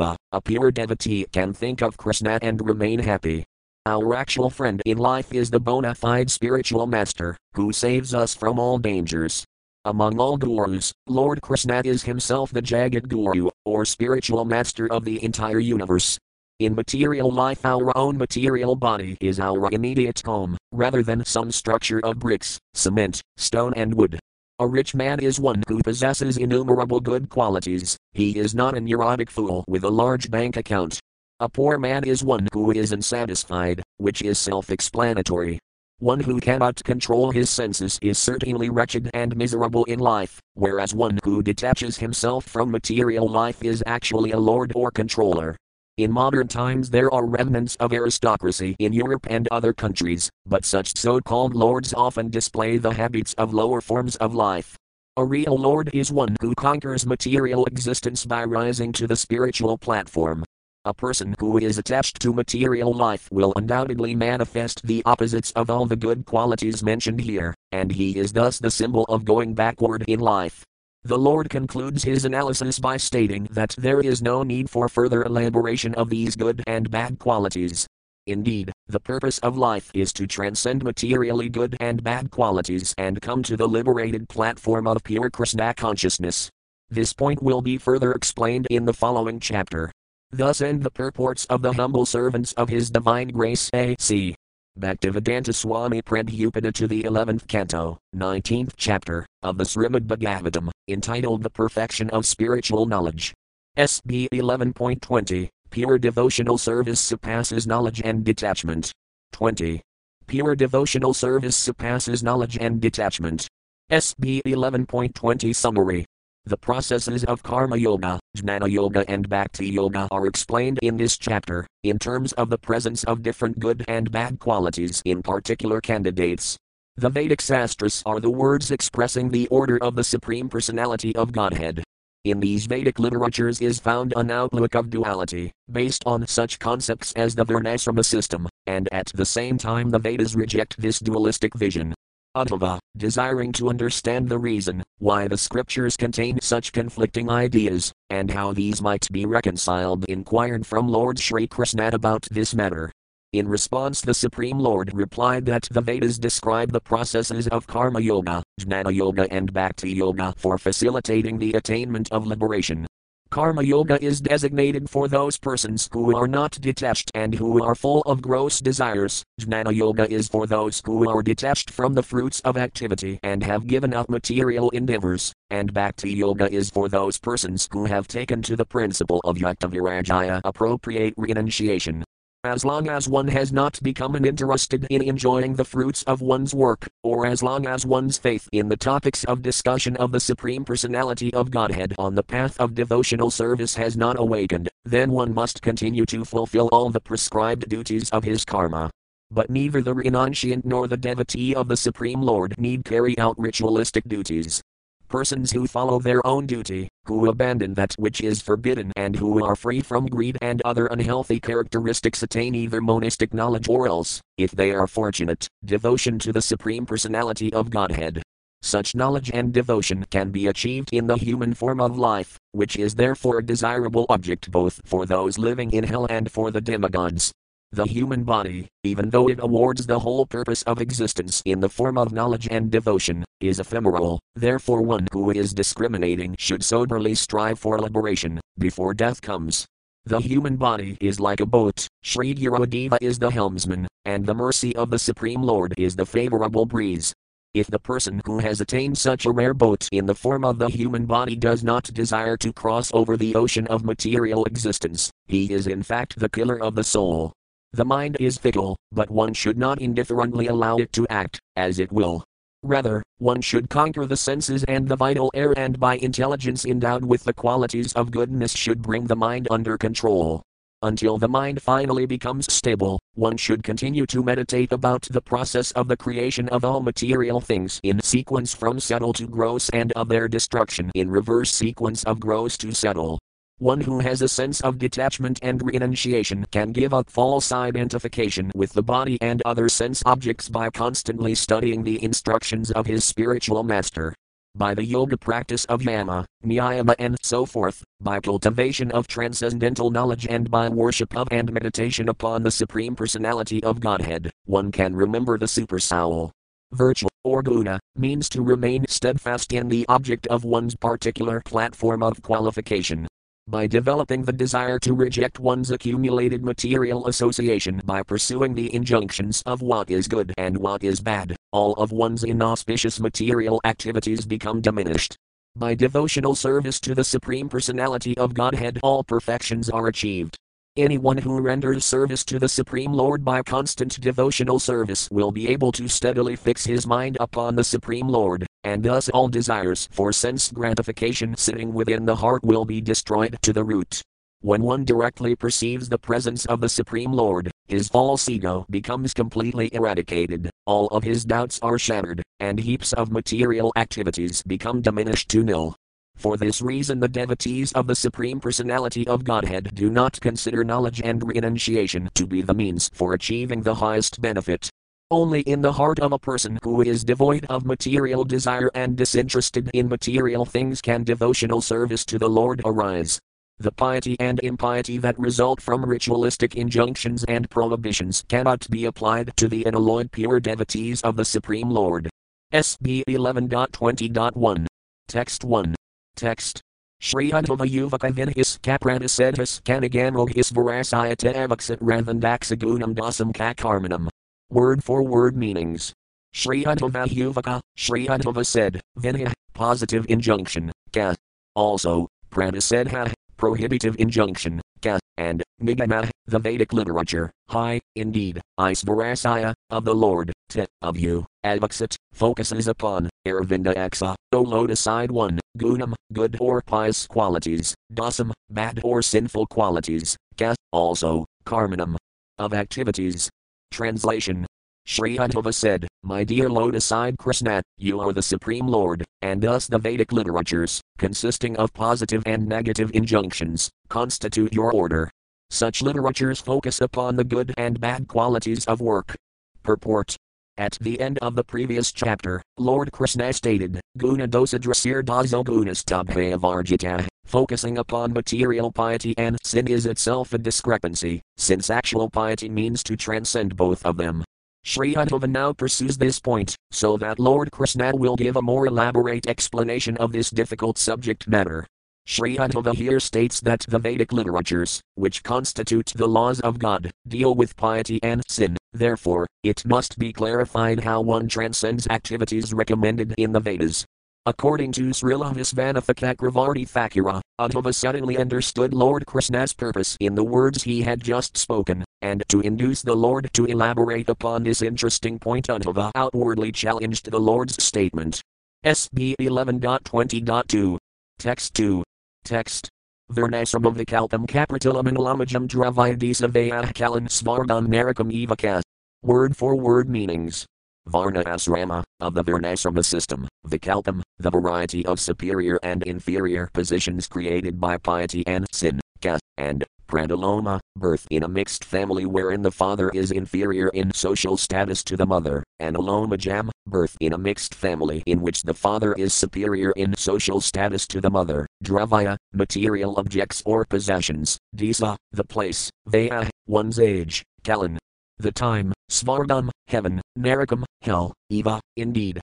A pure devotee can think of Krishna and remain happy. Our actual friend in life is the bona fide spiritual master, who saves us from all dangers. Among all gurus, Lord Krishna is himself the Jagat Guru, or spiritual master of the entire universe. In material life, our own material body is our immediate home, rather than some structure of bricks, cement, stone, and wood. A rich man is one who possesses innumerable good qualities, he is not a neurotic fool with a large bank account. A poor man is one who is unsatisfied, which is self explanatory. One who cannot control his senses is certainly wretched and miserable in life, whereas one who detaches himself from material life is actually a lord or controller. In modern times, there are remnants of aristocracy in Europe and other countries, but such so called lords often display the habits of lower forms of life. A real lord is one who conquers material existence by rising to the spiritual platform. A person who is attached to material life will undoubtedly manifest the opposites of all the good qualities mentioned here, and he is thus the symbol of going backward in life. The Lord concludes his analysis by stating that there is no need for further elaboration of these good and bad qualities. Indeed, the purpose of life is to transcend materially good and bad qualities and come to the liberated platform of pure Krishna consciousness. This point will be further explained in the following chapter. Thus end the purports of the humble servants of His Divine Grace A.C. Bhaktivedanta Swami Prabhupada to the 11th canto, 19th chapter, of the Srimad Bhagavatam, entitled The Perfection of Spiritual Knowledge. SB 11.20 Pure devotional service surpasses knowledge and detachment. 20. Pure devotional service surpasses knowledge and detachment. SB 11.20 Summary the processes of Karma Yoga, Jnana Yoga, and Bhakti Yoga are explained in this chapter, in terms of the presence of different good and bad qualities in particular candidates. The Vedic Sastras are the words expressing the order of the Supreme Personality of Godhead. In these Vedic literatures is found an outlook of duality, based on such concepts as the Varnashrama system, and at the same time the Vedas reject this dualistic vision. Uddhava, desiring to understand the reason why the scriptures contain such conflicting ideas, and how these might be reconciled, inquired from Lord Sri Krishna about this matter. In response, the Supreme Lord replied that the Vedas describe the processes of Karma Yoga, Jnana Yoga, and Bhakti Yoga for facilitating the attainment of liberation. Karma Yoga is designated for those persons who are not detached and who are full of gross desires. Jnana Yoga is for those who are detached from the fruits of activity and have given up material endeavors. And Bhakti Yoga is for those persons who have taken to the principle of Yukta Vairagya appropriate renunciation. As long as one has not become interested in enjoying the fruits of one's work, or as long as one's faith in the topics of discussion of the Supreme Personality of Godhead on the path of devotional service has not awakened, then one must continue to fulfill all the prescribed duties of his karma. But neither the renunciant nor the devotee of the Supreme Lord need carry out ritualistic duties persons who follow their own duty, who abandon that which is forbidden, and who are free from greed and other unhealthy characteristics attain either monistic knowledge or else, if they are fortunate, devotion to the Supreme Personality of Godhead. Such knowledge and devotion can be achieved in the human form of life, which is therefore a desirable object both for those living in hell and for the demigods. The human body, even though it awards the whole purpose of existence in the form of knowledge and devotion, is ephemeral, therefore, one who is discriminating should soberly strive for liberation before death comes. The human body is like a boat, Sri Gurudev is the helmsman, and the mercy of the Supreme Lord is the favorable breeze. If the person who has attained such a rare boat in the form of the human body does not desire to cross over the ocean of material existence, he is in fact the killer of the soul. The mind is fickle, but one should not indifferently allow it to act, as it will. Rather, one should conquer the senses and the vital air, and by intelligence endowed with the qualities of goodness, should bring the mind under control. Until the mind finally becomes stable, one should continue to meditate about the process of the creation of all material things in sequence from subtle to gross and of their destruction in reverse sequence of gross to subtle. One who has a sense of detachment and renunciation can give up false identification with the body and other sense objects by constantly studying the instructions of his spiritual master. by the yoga practice of yama, niyama, and so forth, by cultivation of transcendental knowledge and by worship of and meditation upon the Supreme Personality of Godhead, one can remember the Super Soul. Virtue, or guna, means to remain steadfast in the object of one's particular platform of qualification, by developing the desire to reject one's accumulated material association by pursuing the injunctions of what is good and what is bad, all of one's inauspicious material activities become diminished. By devotional service to the Supreme Personality of Godhead, all perfections are achieved. Anyone who renders service to the Supreme Lord by constant devotional service will be able to steadily fix his mind upon the Supreme Lord, and thus all desires for sense gratification sitting within the heart will be destroyed to the root. When one directly perceives the presence of the Supreme Lord, his false ego becomes completely eradicated, all of his doubts are shattered, and heaps of material activities become diminished to nil. For this reason, the devotees of the Supreme Personality of Godhead do not consider knowledge and renunciation to be the means for achieving the highest benefit. Only in the heart of a person who is devoid of material desire and disinterested in material things can devotional service to the Lord arise. The piety and impiety that result from ritualistic injunctions and prohibitions cannot be applied to the unalloyed pure devotees of the Supreme Lord. SB 11.20.1. Text 1. Text. Shrihantava Yuvaka Vinhis Kapranasedhis Kanaganroghis Varasayata Avaksat Randaksagunam Dasam Kakarmanam. Word for word meanings. Shrihantava Yuvaka, Shrihantava said, Vinha, positive injunction, Ka. Also, Pranasedha, prohibitive injunction, Ka, and Nigama, the Vedic literature, high, indeed, Isvarasaya, of the Lord, T, of you, Avaksat, focuses upon, Aravinda Exa, O lotus side 1, Gunam, good or pious qualities, Dasam, bad or sinful qualities, Ka, also, Karmanam, of activities. Translation Sri Uddhava said, My dear lotus-eyed Krishna, you are the Supreme Lord, and thus the Vedic literatures, consisting of positive and negative injunctions, constitute your order. Such literatures focus upon the good and bad qualities of work. Purport At the end of the previous chapter, Lord Krishna stated, Guna dosadrasir daso gunastabhayavarjita, focusing upon material piety and sin is itself a discrepancy, since actual piety means to transcend both of them. Sri Uddhava now pursues this point, so that Lord Krishna will give a more elaborate explanation of this difficult subject matter. Sri Uddhava here states that the Vedic literatures, which constitute the laws of God, deal with piety and sin, therefore, it must be clarified how one transcends activities recommended in the Vedas. According to Srila Visvanatha Cakravarti Thakura, Uddhava suddenly understood Lord Krishna's purpose in the words he had just spoken, and to induce the Lord to elaborate upon this interesting point, Uddhava outwardly challenged the Lord's statement. SB 11.20.2. Text 2. Text. Varnasramam vikalpam kapratilamanlamajam dravayadisavayah kalan svargam narakam. Word for word meanings. Varna Asrama, of the Varnasrama system, Vikalpam, the variety of superior and inferior positions created by piety and sin, Ka, and Pradaloma, birth in a mixed family wherein the father is inferior in social status to the mother, and Alomajam, birth in a mixed family in which the father is superior in social status to the mother, Dravaya, material objects or possessions, Disa, the place, Vaya, one's age, Kalan, the time, Svargam, heaven, Narakam, hell, Eva, indeed,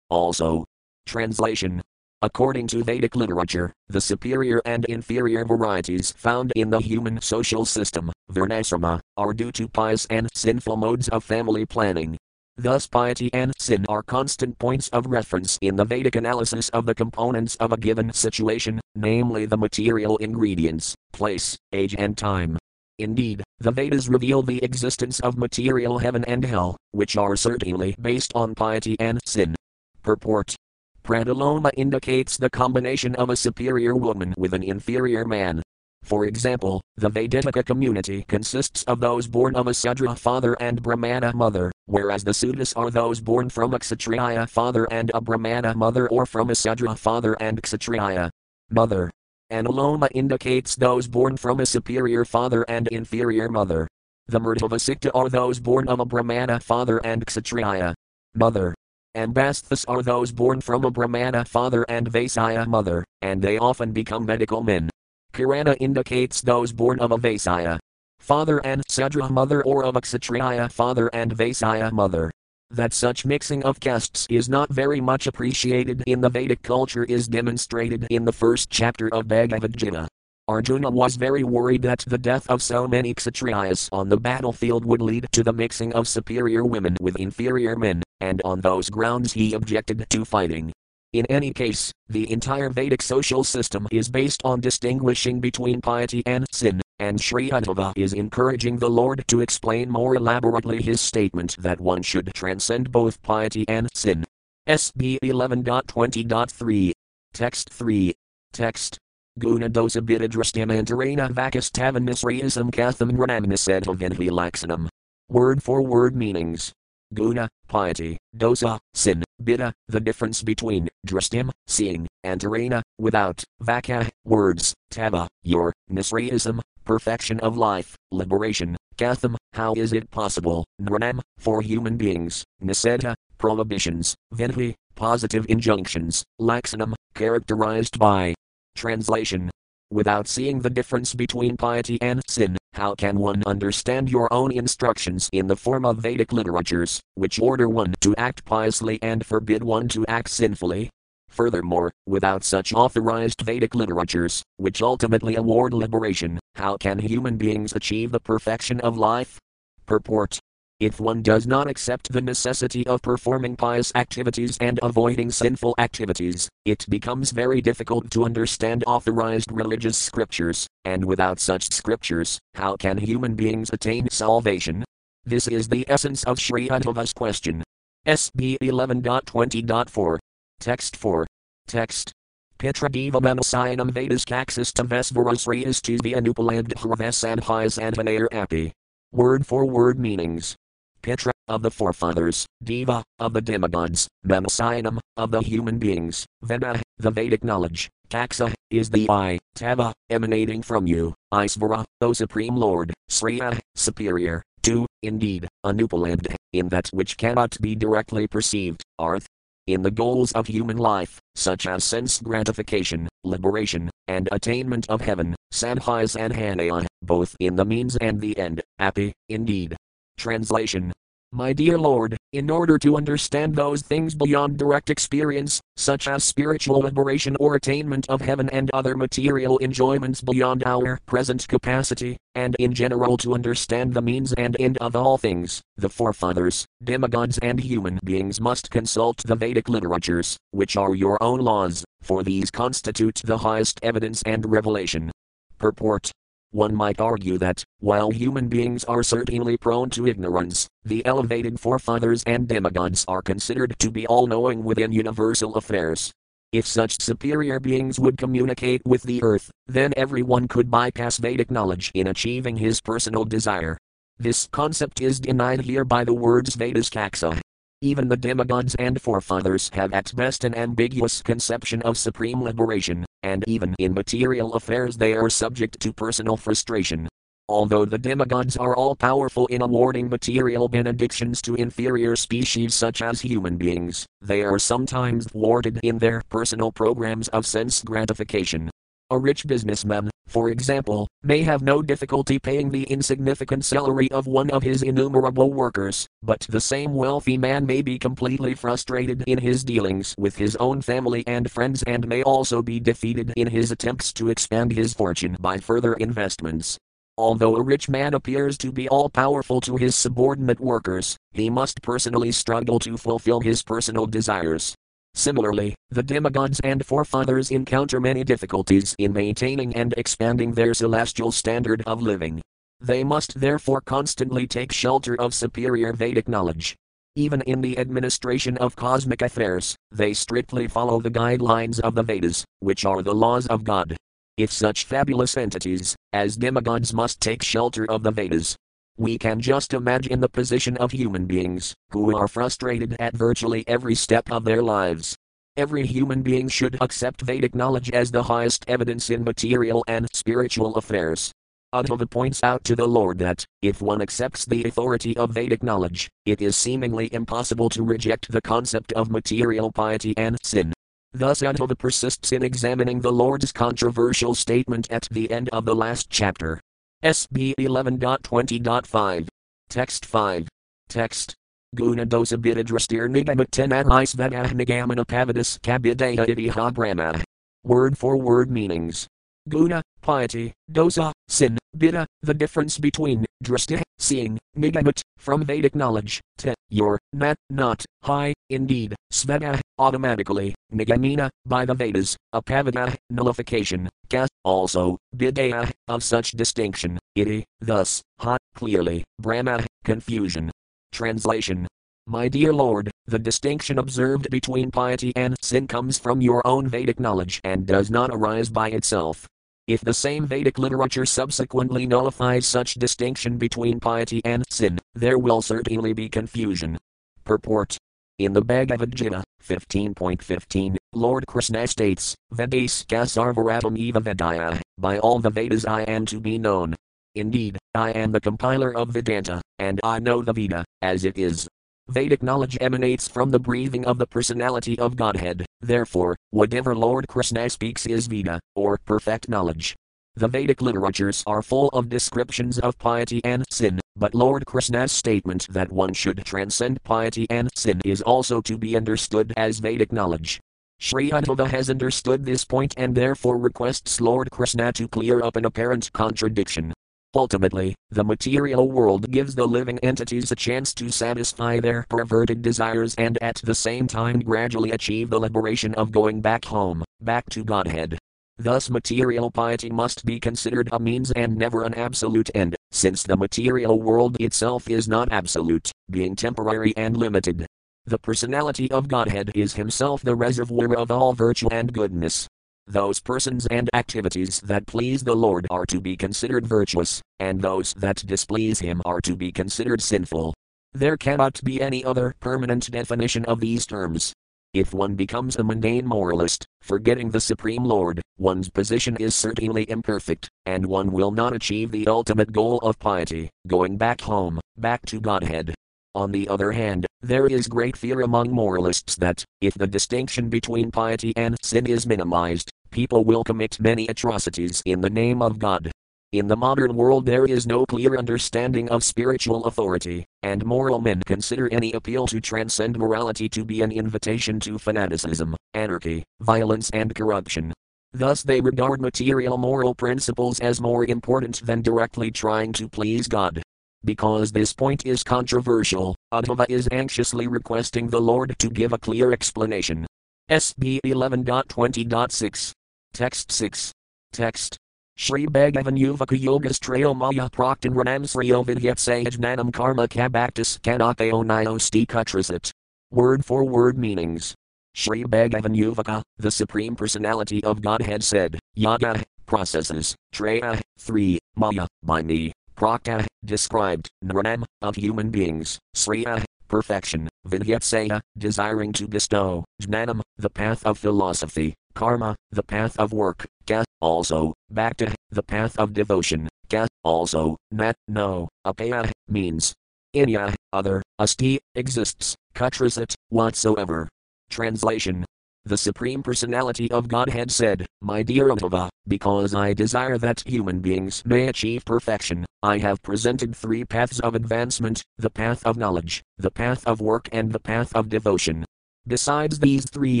also. Translation According to Vedic literature, the superior and inferior varieties found in the human social system, Varnasrama, are due to pious and sinful modes of family planning. Thus, piety and sin are constant points of reference in the Vedic analysis of the components of a given situation, namely the material ingredients, place, age, and time. Indeed, the Vedas reveal the existence of material heaven and hell, which are certainly based on piety and sin. Purport Pradaloma indicates the combination of a superior woman with an inferior man. For example, the Vedika community consists of those born of a Sudra father and Brahmana mother, whereas the Sudras are those born from a Kshatriya father and a Brahmana mother or from a Sudra father and Kshatriya mother. Analoma indicates those born from a superior father and inferior mother. The Murtavasikta are those born of a Brahmana father and Kshatriya mother. Ambasthas are those born from a Brahmana father and Vaisya mother, and they often become medical men. Kirana indicates those born of a Vaisya father and Sudra mother or of a Kshatriya father and Vaisya mother. That such mixing of castes is not very much appreciated in the Vedic culture is demonstrated in the first chapter of Bhagavad Gita. Arjuna was very worried that the death of so many Kshatriyas on the battlefield would lead to the mixing of superior women with inferior men, and on those grounds he objected to fighting. In any case, the entire Vedic social system is based on distinguishing between piety and sin, and Sri Uddhava is encouraging the Lord to explain more elaborately his statement that one should transcend both piety and sin. SB 11.20.3. Text 3. Text Guna dosa bidadrastyamantarena vakastavan nisrayasam katham granamnisedhavinhi laxanam. Word for word meanings. Guna, piety, dosa, sin, bida, the difference between, drastim, seeing, antarena, without, vaka, words, tava, your, nisrayasam, perfection of life, liberation, katham, how is it possible, nranam, for human beings, nisedha, prohibitions, vinhi, positive injunctions, laxanam, characterized by, Translation Without seeing the difference between piety and sin, how can one understand your own instructions in the form of Vedic literatures, which order one to act piously and forbid one to act sinfully? Furthermore, without such authorized Vedic literatures, which ultimately award liberation, how can human beings achieve the perfection of life? Purport if one does not accept the necessity of performing pious activities and avoiding sinful activities, it becomes very difficult to understand authorized religious scriptures, and without such scriptures, how can human beings attain salvation? This is the essence of Sri Uddhava's question. SB 11.20.4. Text 4. Text. Pitradeva Manasayanam Vedas Kaxistam Vesvarasriyas Tusvyanupaland Hrvasadhyas Antanair Api. Word for word meanings. Pitra, of the forefathers, Deva, of the demigods, Manasayanam, of the human beings, Veda, the Vedic knowledge, Taxa, is the I, Tava, emanating from you, Isvara, O Supreme Lord, Sriya, superior, to, indeed, Anupaland, in that which cannot be directly perceived, Arth. In the goals of human life, such as sense gratification, liberation, and attainment of heaven, Sadhis and Hanaya, both in the means and the end, happy, indeed, Translation my dear Lord, in order to understand those things beyond direct experience, such as spiritual liberation or attainment of heaven and other material enjoyments beyond our present capacity, and in general to understand the means and end of all things, the forefathers, demigods, and human beings must consult the Vedic literatures, which are your own laws, for these constitute the highest evidence and revelation. Purport one might argue that, while human beings are certainly prone to ignorance, the elevated forefathers and demigods are considered to be all knowing within universal affairs. If such superior beings would communicate with the earth, then everyone could bypass Vedic knowledge in achieving his personal desire. This concept is denied here by the words Vedas Kaksa. Even the demigods and forefathers have at best an ambiguous conception of supreme liberation, and even in material affairs they are subject to personal frustration. Although the demigods are all powerful in awarding material benedictions to inferior species such as human beings, they are sometimes thwarted in their personal programs of sense gratification. A rich businessman, for example, may have no difficulty paying the insignificant salary of one of his innumerable workers, but the same wealthy man may be completely frustrated in his dealings with his own family and friends and may also be defeated in his attempts to expand his fortune by further investments. Although a rich man appears to be all powerful to his subordinate workers, he must personally struggle to fulfill his personal desires. Similarly, the demigods and forefathers encounter many difficulties in maintaining and expanding their celestial standard of living. They must therefore constantly take shelter of superior Vedic knowledge. Even in the administration of cosmic affairs, they strictly follow the guidelines of the Vedas, which are the laws of God. If such fabulous entities, as demigods, must take shelter of the Vedas, we can just imagine the position of human beings, who are frustrated at virtually every step of their lives. Every human being should accept Vedic knowledge as the highest evidence in material and spiritual affairs. Uddhava points out to the Lord that, if one accepts the authority of Vedic knowledge, it is seemingly impossible to reject the concept of material piety and sin. Thus Uddhava persists in examining the Lord's controversial statement at the end of the last chapter. SB 11.20.5. Text 5. Text. Guna dosa bidadrastir nigamat isvadah nigamana pavadis kabideha idiha brahma. Word for word meanings. Guna, piety, dosa, sin, bida, uh, the difference between, drasti, seeing, nigamat, from Vedic knowledge, te, your, nat, not, high, indeed, sveda, automatically, nigamina, by the Vedas, apavada, nullification, ka, also, bidaya, of such distinction, iti, thus, hot, clearly, brahma, confusion. Translation my dear Lord, the distinction observed between piety and sin comes from your own Vedic knowledge and does not arise by itself. If the same Vedic literature subsequently nullifies such distinction between piety and sin, there will certainly be confusion. Purport In the Bhagavad Gita, 15.15, Lord Krishna states, Vedas kasarvaratam eva Vedaya, by all the Vedas I am to be known. Indeed, I am the compiler of Vedanta, and I know the Veda, as it is. Vedic knowledge emanates from the breathing of the personality of Godhead, therefore, whatever Lord Krishna speaks is Veda, or perfect knowledge. The Vedic literatures are full of descriptions of piety and sin, but Lord Krishna's statement that one should transcend piety and sin is also to be understood as Vedic knowledge. Sri Uddhava has understood this point and therefore requests Lord Krishna to clear up an apparent contradiction. Ultimately, the material world gives the living entities a chance to satisfy their perverted desires and at the same time gradually achieve the liberation of going back home, back to Godhead. Thus, material piety must be considered a means and never an absolute end, since the material world itself is not absolute, being temporary and limited. The personality of Godhead is Himself the reservoir of all virtue and goodness. Those persons and activities that please the Lord are to be considered virtuous, and those that displease Him are to be considered sinful. There cannot be any other permanent definition of these terms. If one becomes a mundane moralist, forgetting the Supreme Lord, one's position is certainly imperfect, and one will not achieve the ultimate goal of piety, going back home, back to Godhead. On the other hand, there is great fear among moralists that, if the distinction between piety and sin is minimized, people will commit many atrocities in the name of God. In the modern world, there is no clear understanding of spiritual authority, and moral men consider any appeal to transcend morality to be an invitation to fanaticism, anarchy, violence, and corruption. Thus, they regard material moral principles as more important than directly trying to please God. Because this point is controversial, Uddhava is anxiously requesting the Lord to give a clear explanation. SB 11.20.6. Text 6. Text. Shri Bhagavan Yuvaka Yogas Trayo Maya Praktan Ranam Sriyo Vidyat Karma Kabaktis Kanakeo Niosti Kutrasit. Word for word meanings. Shri Bhagavan Yuvaka, the Supreme Personality of Godhead said, Yaga, processes, Traya, three, Maya, by me, Prakta, described, Naranam, of human beings, Sriya, perfection, Vidyatsaya, desiring to bestow, Jnanam, the path of philosophy, Karma, the path of work, Ka, also, Bhakta, the path of devotion, Ka, also, Nat, no, Apaya, means. Inya, other, Asti, exists, Kutrasat, whatsoever. Translation the Supreme Personality of Godhead said, My dear Uddhava, because I desire that human beings may achieve perfection, I have presented three paths of advancement the path of knowledge, the path of work, and the path of devotion. Besides these three,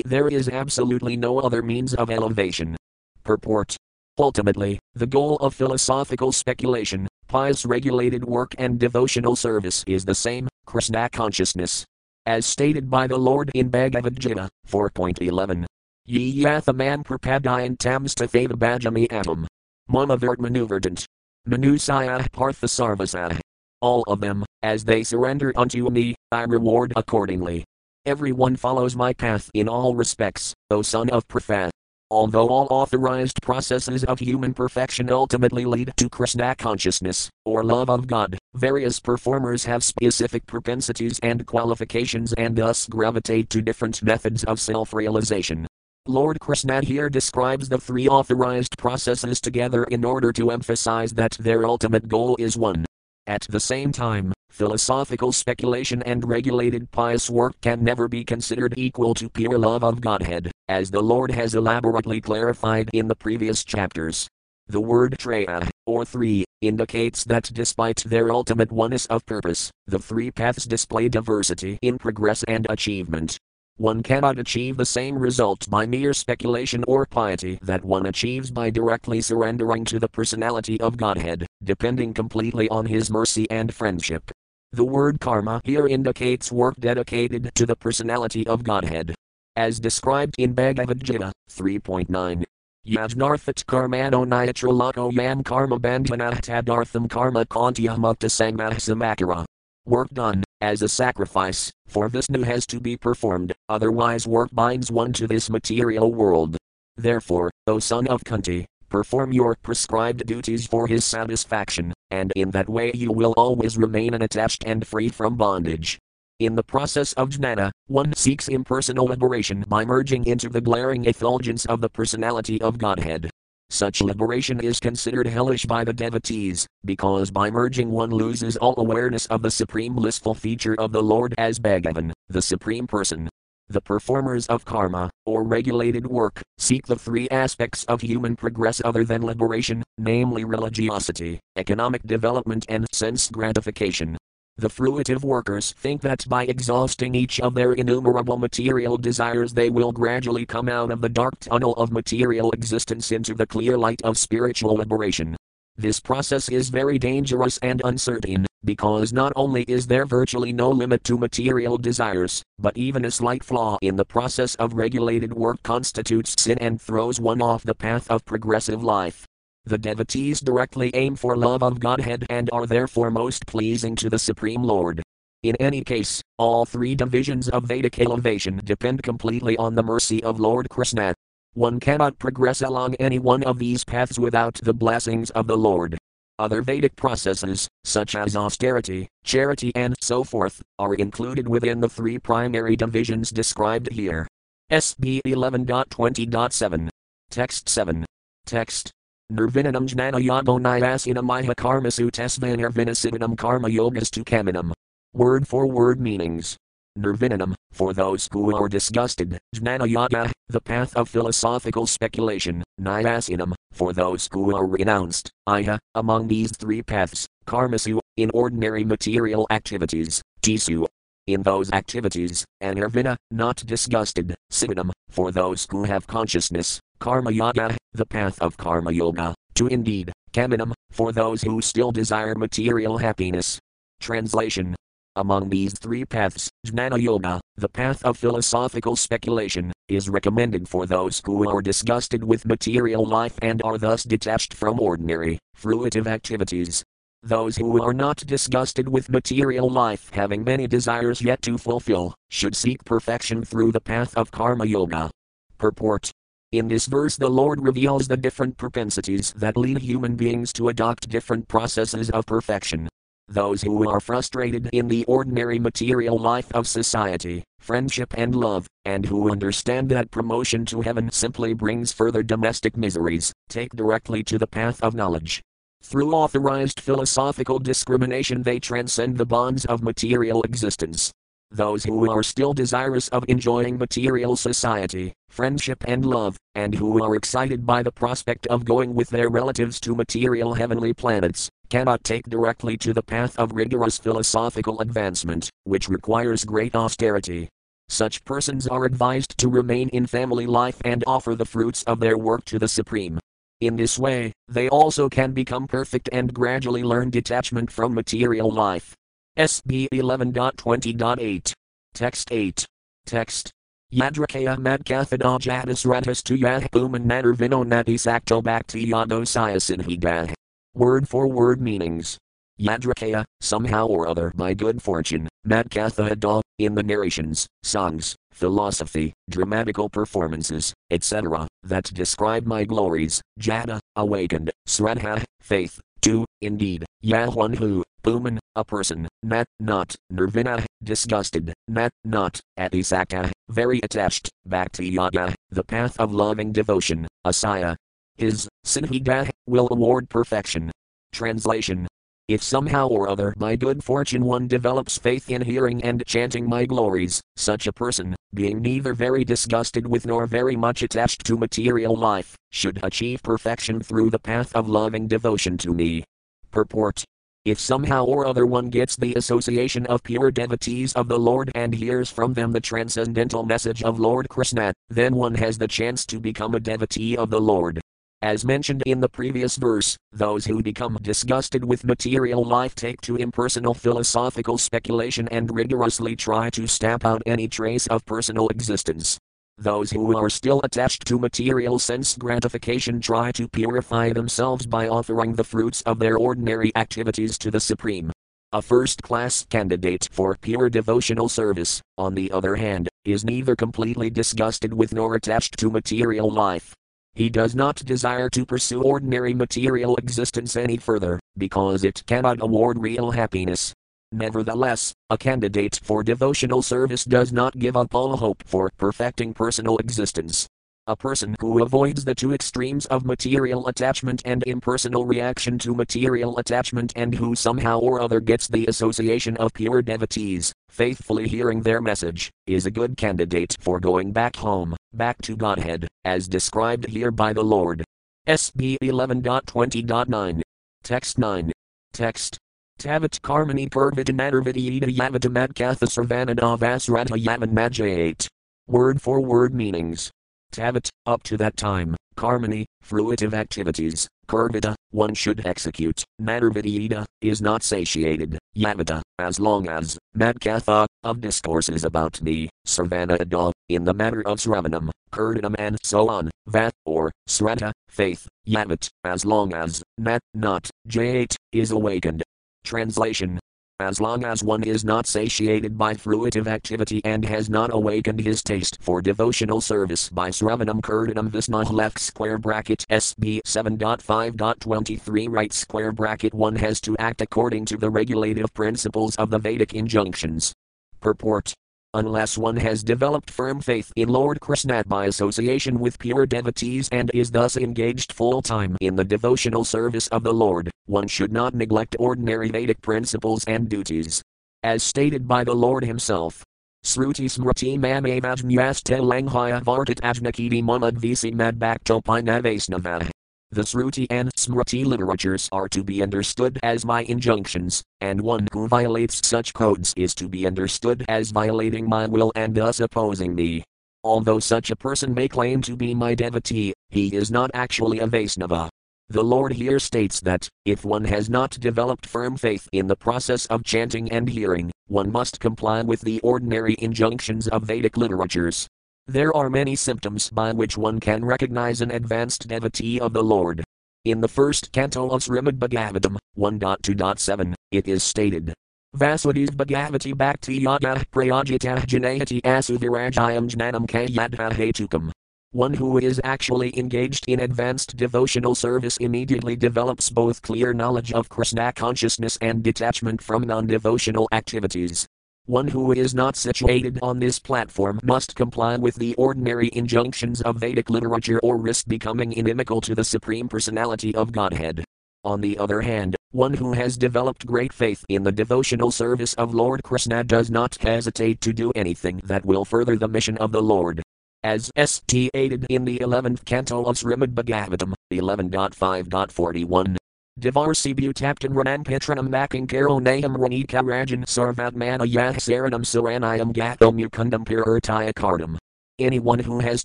there is absolutely no other means of elevation. Purport Ultimately, the goal of philosophical speculation, pious regulated work, and devotional service is the same Krishna consciousness as stated by the Lord in Bhagavad Gita 4.11. Ye yathaman prapadayan tamstathatha bhajami atam. Mamavert manuverdant. Manusaya parthasarvasa. All of them, as they surrender unto me, I reward accordingly. Everyone follows my path in all respects, O son of Pritha. Although all authorized processes of human perfection ultimately lead to Krishna consciousness, or love of God, various performers have specific propensities and qualifications and thus gravitate to different methods of self realization. Lord Krishna here describes the three authorized processes together in order to emphasize that their ultimate goal is one. At the same time, philosophical speculation and regulated pious work can never be considered equal to pure love of Godhead, as the Lord has elaborately clarified in the previous chapters. The word Traya, or three, indicates that despite their ultimate oneness of purpose, the three paths display diversity in progress and achievement. One cannot achieve the same result by mere speculation or piety that one achieves by directly surrendering to the personality of Godhead, depending completely on His mercy and friendship. The word karma here indicates work dedicated to the personality of Godhead. As described in Bhagavad Gita 3.9, Yajnarthat karmano niyatralako yam karma bandhanah tadartham karma kantya mukta sangmah samakara. Work done, as a sacrifice, for Vishnu has to be performed, otherwise work binds one to this material world. Therefore, O son of Kunti, perform your prescribed duties for his satisfaction, and in that way you will always remain unattached and free from bondage. In the process of jnana, one seeks impersonal liberation by merging into the glaring effulgence of the personality of Godhead. Such liberation is considered hellish by the devotees, because by merging one loses all awareness of the supreme blissful feature of the Lord as Bhagavan, the Supreme Person. The performers of karma, or regulated work, seek the three aspects of human progress other than liberation, namely religiosity, economic development, and sense gratification. The fruitive workers think that by exhausting each of their innumerable material desires, they will gradually come out of the dark tunnel of material existence into the clear light of spiritual liberation. This process is very dangerous and uncertain, because not only is there virtually no limit to material desires, but even a slight flaw in the process of regulated work constitutes sin and throws one off the path of progressive life. The devotees directly aim for love of Godhead and are therefore most pleasing to the Supreme Lord. In any case, all three divisions of Vedic elevation depend completely on the mercy of Lord Krishna. One cannot progress along any one of these paths without the blessings of the Lord. Other Vedic processes, such as austerity, charity, and so forth, are included within the three primary divisions described here. SB 11.20.7. Text 7. Text Nirvinanam jnana nyasinam iha karmasu tesvanirvinasidanam karma yogas to kaminam. Word for word meanings. Nirvinanam, for those who are disgusted, jnana yaga, the path of philosophical speculation, nyasinam, for those who are renounced, iha, among these three paths, karmasu, in ordinary material activities, tisu, in those activities, anirvina, not disgusted, siddhanam, for those who have consciousness, karma yoga, the path of karma yoga, to indeed, kaminam, for those who still desire material happiness. Translation Among these three paths, Jnana Yoga, the path of philosophical speculation, is recommended for those who are disgusted with material life and are thus detached from ordinary, fruitive activities. Those who are not disgusted with material life, having many desires yet to fulfill, should seek perfection through the path of Karma Yoga. Purport in this verse, the Lord reveals the different propensities that lead human beings to adopt different processes of perfection. Those who are frustrated in the ordinary material life of society, friendship, and love, and who understand that promotion to heaven simply brings further domestic miseries, take directly to the path of knowledge. Through authorized philosophical discrimination, they transcend the bonds of material existence those who are still desirous of enjoying material society, friendship, and love, and who are excited by the prospect of going with their relatives to material heavenly planets, cannot take directly to the path of rigorous philosophical advancement, which requires great austerity. Such persons are advised to remain in family life and offer the fruits of their work to the Supreme. In this way, they also can become perfect and gradually learn detachment from material life. SB 11.20.8. Text 8. Text. Yadrakaya madkathada jadis radhas tu yahpuman nadarvino nati bhakti yado siyasinhidah. Word for word meanings. Yadrakaya, somehow or other by good fortune, madkathada, in the narrations, songs, philosophy, dramatical performances, etc., that describe my glories, jada, awakened, sradha, faith, to, indeed, Yahwan who, Puman, a person, nat, not, nirvina, disgusted, nat, not, atisaka, very attached, Bhakti Yoga, the path of loving devotion, Asaya. His, Sinhiga, will award perfection. Translation if somehow or other by good fortune one develops faith in hearing and chanting my glories, such a person, being neither very disgusted with nor very much attached to material life, should achieve perfection through the path of loving devotion to me. Purport if somehow or other one gets the association of pure devotees of the Lord and hears from them the transcendental message of Lord Krishna, then one has the chance to become a devotee of the Lord. As mentioned in the previous verse, those who become disgusted with material life take to impersonal philosophical speculation and rigorously try to stamp out any trace of personal existence. Those who are still attached to material sense gratification try to purify themselves by offering the fruits of their ordinary activities to the Supreme. A first class candidate for pure devotional service, on the other hand, is neither completely disgusted with nor attached to material life, he does not desire to pursue ordinary material existence any further, because it cannot award real happiness. Nevertheless, a candidate for devotional service does not give up all hope for perfecting personal existence. A person who avoids the two extremes of material attachment and impersonal reaction to material attachment and who somehow or other gets the association of pure devotees, faithfully hearing their message, is a good candidate for going back home, back to Godhead, as described here by the Lord. SB 11.20.9. Text 9. Text. Tavat Karmani Purvitananarvidiyita Yavatamadkatha Sarvanada Vasrata Yavan. Word for word meanings. Tavat, up to that time, karmani, fruitive activities, kurvita, one should execute, manarvidita, is not satiated, yavata, as long as, madkatha, of discourses about me, sarvanada, in the matter of sravanam, kirtanam and so on, vat, or, srata, faith, yavat, as long as, nat, not, jayat, is awakened. Translation as long as one is not satiated by fruitive activity and has not awakened his taste for devotional service by Sravanam Kirtanam Visnah left square bracket SB 7.5.23 right square bracket one has to act according to the regulative principles of the Vedic injunctions. Purport unless one has developed firm faith in Lord Krishna by association with pure devotees and is thus engaged full time in the devotional service of the Lord, one should not neglect ordinary Vedic principles and duties. As stated by the Lord Himself. Sruti smriti mamavajnyastel langhaya vartat ajnakiti mamadvisi madbhaktopinavasnava. The Sruti and Smriti literatures are to be understood as my injunctions, and one who violates such codes is to be understood as violating my will and thus opposing me. Although such a person may claim to be my devotee, he is not actually a Vaisnava. The Lord here states that, if one has not developed firm faith in the process of chanting and hearing, one must comply with the ordinary injunctions of Vedic literatures. There are many symptoms by which one can recognize an advanced devotee of the Lord. In the first canto of Srimad Bhagavatam, 1.2.7, it is stated. Vasudis Bhagavati Bhakti Yaga Prayajitah Janayati Asuvirajayam Jnanam Kayadha Hetukam. One who is actually engaged in advanced devotional service immediately develops both clear knowledge of Krishna consciousness and detachment from non devotional activities. One who is not situated on this platform must comply with the ordinary injunctions of Vedic literature or risk becoming inimical to the Supreme Personality of Godhead. On the other hand, one who has developed great faith in the devotional service of Lord Krishna does not hesitate to do anything that will further the mission of the Lord. As stated in the 11th canto of Srimad Bhagavatam, 11.5.41. Divarsi butaptan ranam pitranam making karo naham ranika rajan sarvatmana yahsaranam saranayam gato mukundam pururtaya kardam. Anyone who has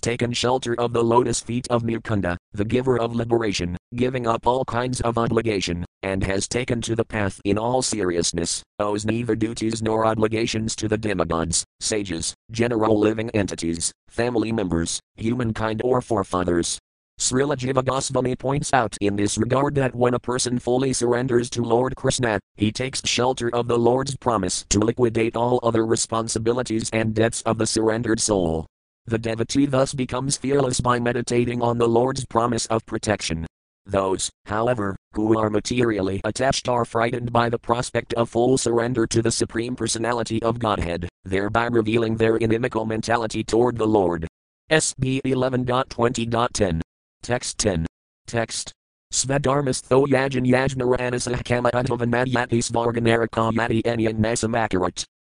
taken shelter of the lotus feet of Mukunda, the giver of liberation, giving up all kinds of obligation, and has taken to the path in all seriousness, owes neither duties nor obligations to the demigods, sages, general living entities, family members, humankind or forefathers, Srila Jiva Goswami points out in this regard that when a person fully surrenders to Lord Krishna, he takes shelter of the Lord's promise to liquidate all other responsibilities and debts of the surrendered soul. The devotee thus becomes fearless by meditating on the Lord's promise of protection. Those, however, who are materially attached are frightened by the prospect of full surrender to the Supreme Personality of Godhead, thereby revealing their inimical mentality toward the Lord. SB 11.20.10. Text 10. Text. Svadharmastho yajan yajnaranasah kama.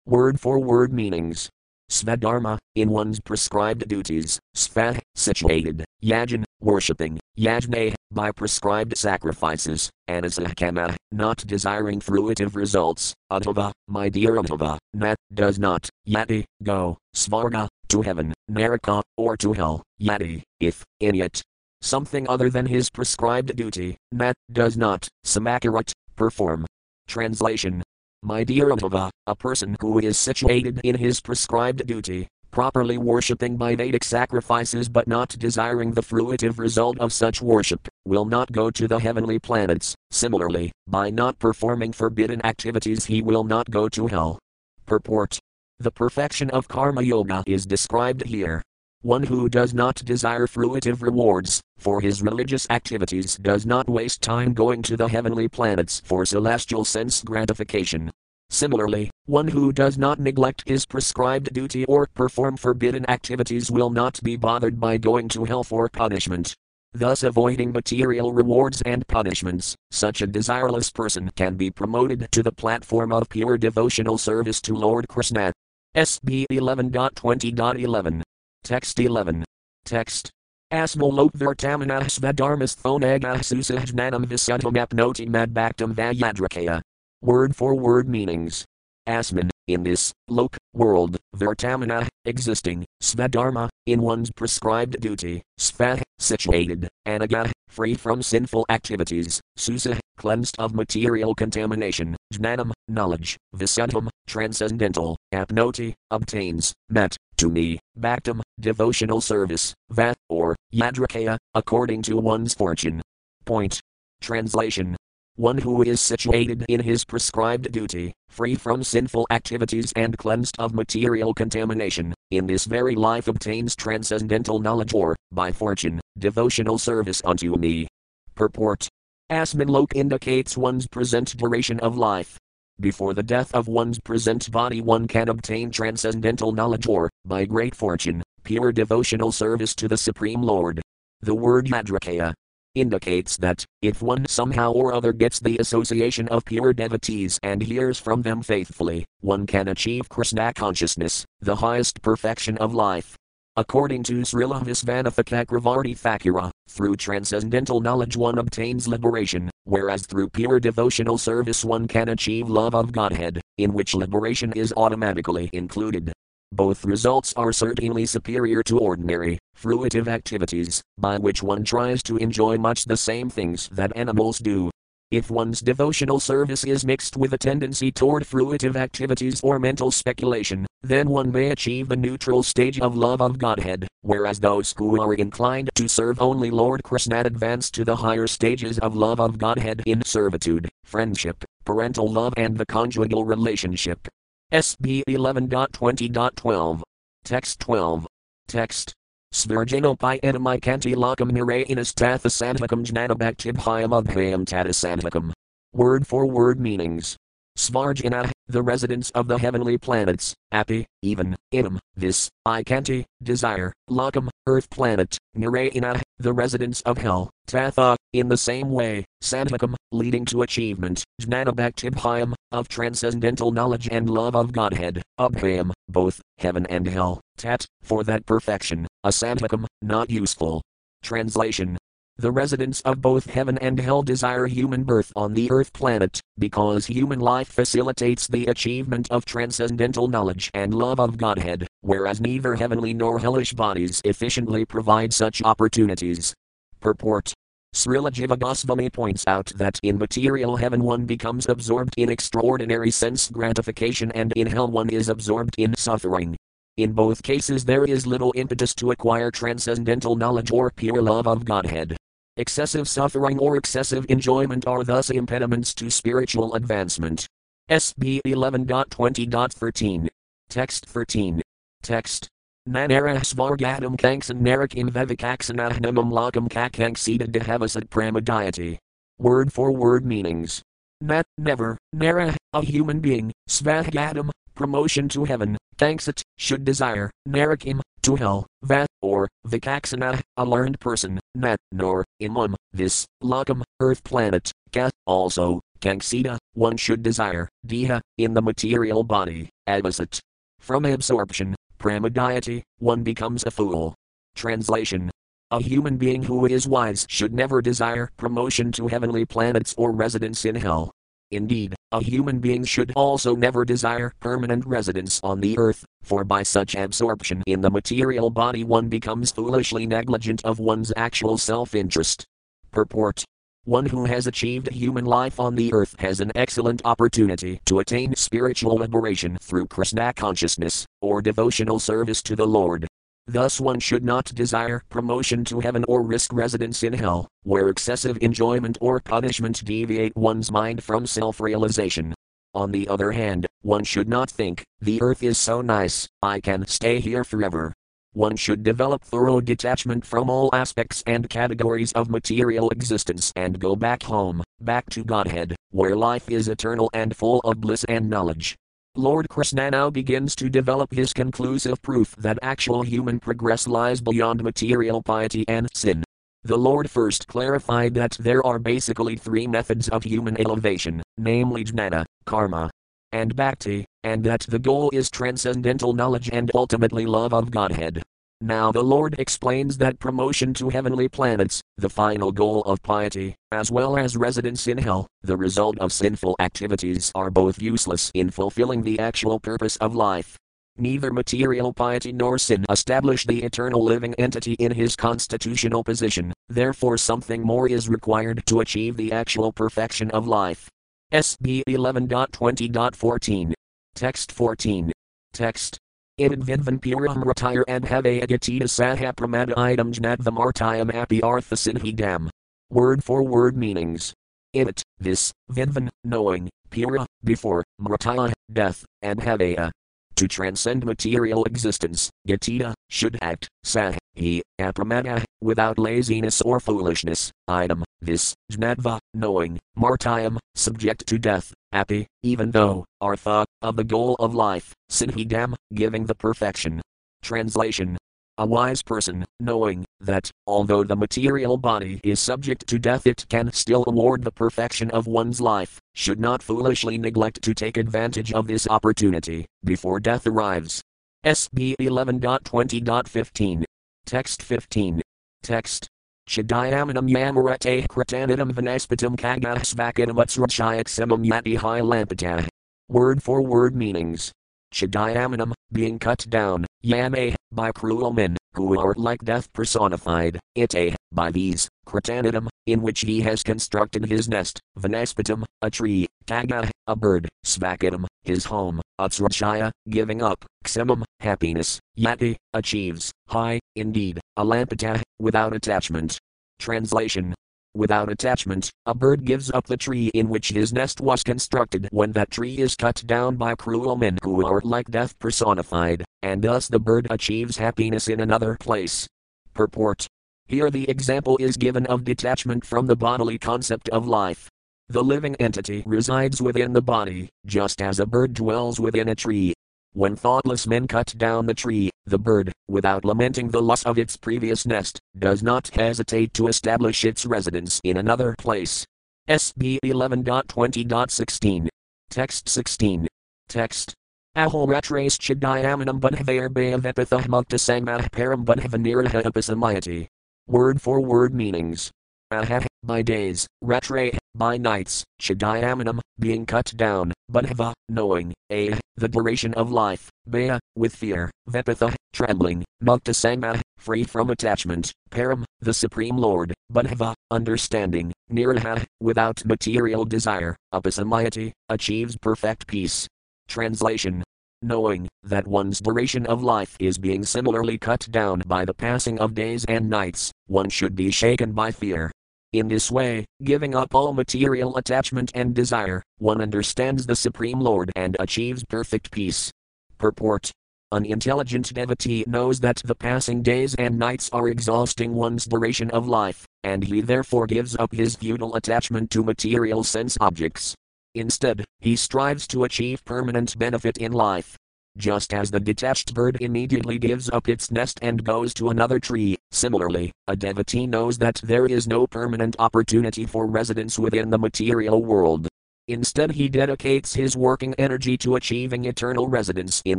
Word for word meanings. Svadharma, in one's prescribed duties, sva, situated, yajan, worshipping, yajne, by prescribed sacrifices, anasahkama, not desiring fruitive results, uddhava, my dear uddhava, nat, does not, yati, go, svarga, to heaven, naraka, or to hell, yati, if, in it, something other than his prescribed duty, nat, does not, samakarat, perform. Translation My dear Uddhava, a person who is situated in his prescribed duty, properly worshipping by Vedic sacrifices but not desiring the fruitive result of such worship, will not go to the heavenly planets. Similarly, by not performing forbidden activities, he will not go to hell. Purport The perfection of Karma Yoga is described here. One who does not desire fruitive rewards for his religious activities does not waste time going to the heavenly planets for celestial sense gratification. Similarly, one who does not neglect his prescribed duty or perform forbidden activities will not be bothered by going to hell for punishment. Thus, avoiding material rewards and punishments, such a desireless person can be promoted to the platform of pure devotional service to Lord Krishna. SB 11.20.11. Text 11. Text. Asmolok Vertamanah Svadharmas Thonagah Susahjnanam Visudhamapnoti Madbaktam Vayadrakaya. Word for word meanings. Asman, in this, lok, world, Vertamana, existing, Svadharma, in one's prescribed duty, Sva, situated, Anaga, free from sinful activities, Susa, cleansed of material contamination, Jnanam, knowledge, Visudham, transcendental, Apnoti, obtains, met, to me, Bhaktam, devotional service, Va, or, Yadrakaya, according to one's fortune. Point. Translation one who is situated in his prescribed duty, free from sinful activities and cleansed of material contamination, in this very life obtains transcendental knowledge or, by fortune, devotional service unto me. Purport Asminlok indicates one's present duration of life. Before the death of one's present body, one can obtain transcendental knowledge or, by great fortune, pure devotional service to the Supreme Lord. The word Yadrakaya, indicates that, if one somehow or other gets the association of pure devotees and hears from them faithfully, one can achieve Krishna consciousness, the highest perfection of life. According to Srila Visvanatha Cakravarti Thakura, through transcendental knowledge one obtains liberation, whereas through pure devotional service one can achieve love of Godhead, in which liberation is automatically included. Both results are certainly superior to ordinary, fruitive activities, by which one tries to enjoy much the same things that animals do. If one's devotional service is mixed with a tendency toward fruitive activities or mental speculation, then one may achieve the neutral stage of love of Godhead, whereas those who are inclined to serve only Lord Krishna advance to the higher stages of love of Godhead in servitude, friendship, parental love, and the conjugal relationship. SB 11.20.12. Text 12. Text. Svirjanopi enamikanti lakam nirainas tathasantakam jnanabhaktibhyam abhyam tatasantakam. Word for word meanings. Svarjana, the residents of the heavenly planets, Api, even, Inam, this, Ikanti, eh, desire, Lakam, earth planet, Nirayana, the residents of hell, Tatha, in the same way, Santakam, leading to achievement, Jnanabhaktibhyam, of transcendental knowledge and love of Godhead, Abhyam, both, heaven and hell, Tat, for that perfection, Asantakam, not useful. Translation the residents of both heaven and hell desire human birth on the earth planet, because human life facilitates the achievement of transcendental knowledge and love of Godhead, whereas neither heavenly nor hellish bodies efficiently provide such opportunities. Purport Srila Jiva Goswami points out that in material heaven one becomes absorbed in extraordinary sense gratification and in hell one is absorbed in suffering. In both cases, there is little impetus to acquire transcendental knowledge or pure love of Godhead. Excessive suffering or excessive enjoyment are thus impediments to spiritual advancement. SB 11.20.13. Text 13. Text. Nanara svargadam kanksan narakim vivakaksanahnamam lakam kakanksita dehavasat pramadayati. Word for word meanings. Nat, never, Nara, a human being, Svahgadam, promotion to heaven, thanks it, should desire, narakim, to hell, va, or, vikaksana, a learned person, nat, nor, imum, this, lakam, earth planet, ka, also, kanksita, one should desire, diha, in the material body, abhasat. From absorption, pramadiety, one becomes a fool. Translation a human being who is wise should never desire promotion to heavenly planets or residence in hell. Indeed, a human being should also never desire permanent residence on the earth, for by such absorption in the material body one becomes foolishly negligent of one's actual self interest. Purport one who has achieved human life on the earth has an excellent opportunity to attain spiritual liberation through Krishna consciousness, or devotional service to the Lord. Thus, one should not desire promotion to heaven or risk residence in hell, where excessive enjoyment or punishment deviate one's mind from self realization. On the other hand, one should not think, the earth is so nice, I can stay here forever. One should develop thorough detachment from all aspects and categories of material existence and go back home, back to Godhead, where life is eternal and full of bliss and knowledge. Lord Krishna now begins to develop his conclusive proof that actual human progress lies beyond material piety and sin. The Lord first clarified that there are basically three methods of human elevation, namely jnana, karma, and bhakti, and that the goal is transcendental knowledge and ultimately love of Godhead. Now the Lord explains that promotion to heavenly planets, the final goal of piety, as well as residence in hell, the result of sinful activities are both useless in fulfilling the actual purpose of life. Neither material piety nor sin establish the eternal living entity in his constitutional position, therefore, something more is required to achieve the actual perfection of life. SB 11.20.14. Text 14. Text Idvidvan Puram retire and have a agatita sahapramada item jnadvam artayam api arthasinhidam. Word for word meanings. It, this, vidvan, knowing, pura, before, mrataya, death, and havaya, to transcend material existence, Gatita, should act, sah, he, apramada, without laziness or foolishness, item, this, jnadva, knowing, martyam, subject to death, happy, even though, artha, of the goal of life, sinhidam, giving the perfection. Translation a wise person, knowing that, although the material body is subject to death, it can still award the perfection of one's life, should not foolishly neglect to take advantage of this opportunity before death arrives. SB 11.20.15. Text 15. Text. Chadayamanam yamarate kratanidam vanaspatam kagasvakidam utsrachayaxamam yati hi lampata. Word for word meanings. Chadayamanam, being cut down, Yame, eh, by cruel men, who are like death personified, Ite, eh, by these, Kratanidam, in which he has constructed his nest, Vanaspatam, a tree, Kaga, a bird, Svakidam, his home, Utsrachaya, giving up, Xemam, happiness, Yati, achieves, high, indeed, Alampata, without attachment. Translation Without attachment, a bird gives up the tree in which his nest was constructed when that tree is cut down by cruel men who are like death personified, and thus the bird achieves happiness in another place. Purport Here the example is given of detachment from the bodily concept of life. The living entity resides within the body, just as a bird dwells within a tree, when thoughtless men cut down the tree, the bird, without lamenting the loss of its previous nest, does not hesitate to establish its residence in another place. SB 11.20.16. Text 16. Text. Aholratres chidayamanam bunhavair bayavepithah mukta sangmah param bunhavaniraha episamayati. Word for word meanings. Ahah, by days, ratre, by nights, Chadayamanam, being cut down, Bunhava, knowing, A, the duration of life, Baya, with fear, Vepatha, trembling, Mukta Sangma, free from attachment, Param, the Supreme Lord, Bunhava, understanding, Niraha, without material desire, Upasamayati, achieves perfect peace. Translation knowing that one's duration of life is being similarly cut down by the passing of days and nights, one should be shaken by fear, in this way, giving up all material attachment and desire, one understands the Supreme Lord and achieves perfect peace. Purport An intelligent devotee knows that the passing days and nights are exhausting one's duration of life, and he therefore gives up his futile attachment to material sense objects. Instead, he strives to achieve permanent benefit in life. Just as the detached bird immediately gives up its nest and goes to another tree, similarly, a devotee knows that there is no permanent opportunity for residence within the material world. Instead, he dedicates his working energy to achieving eternal residence in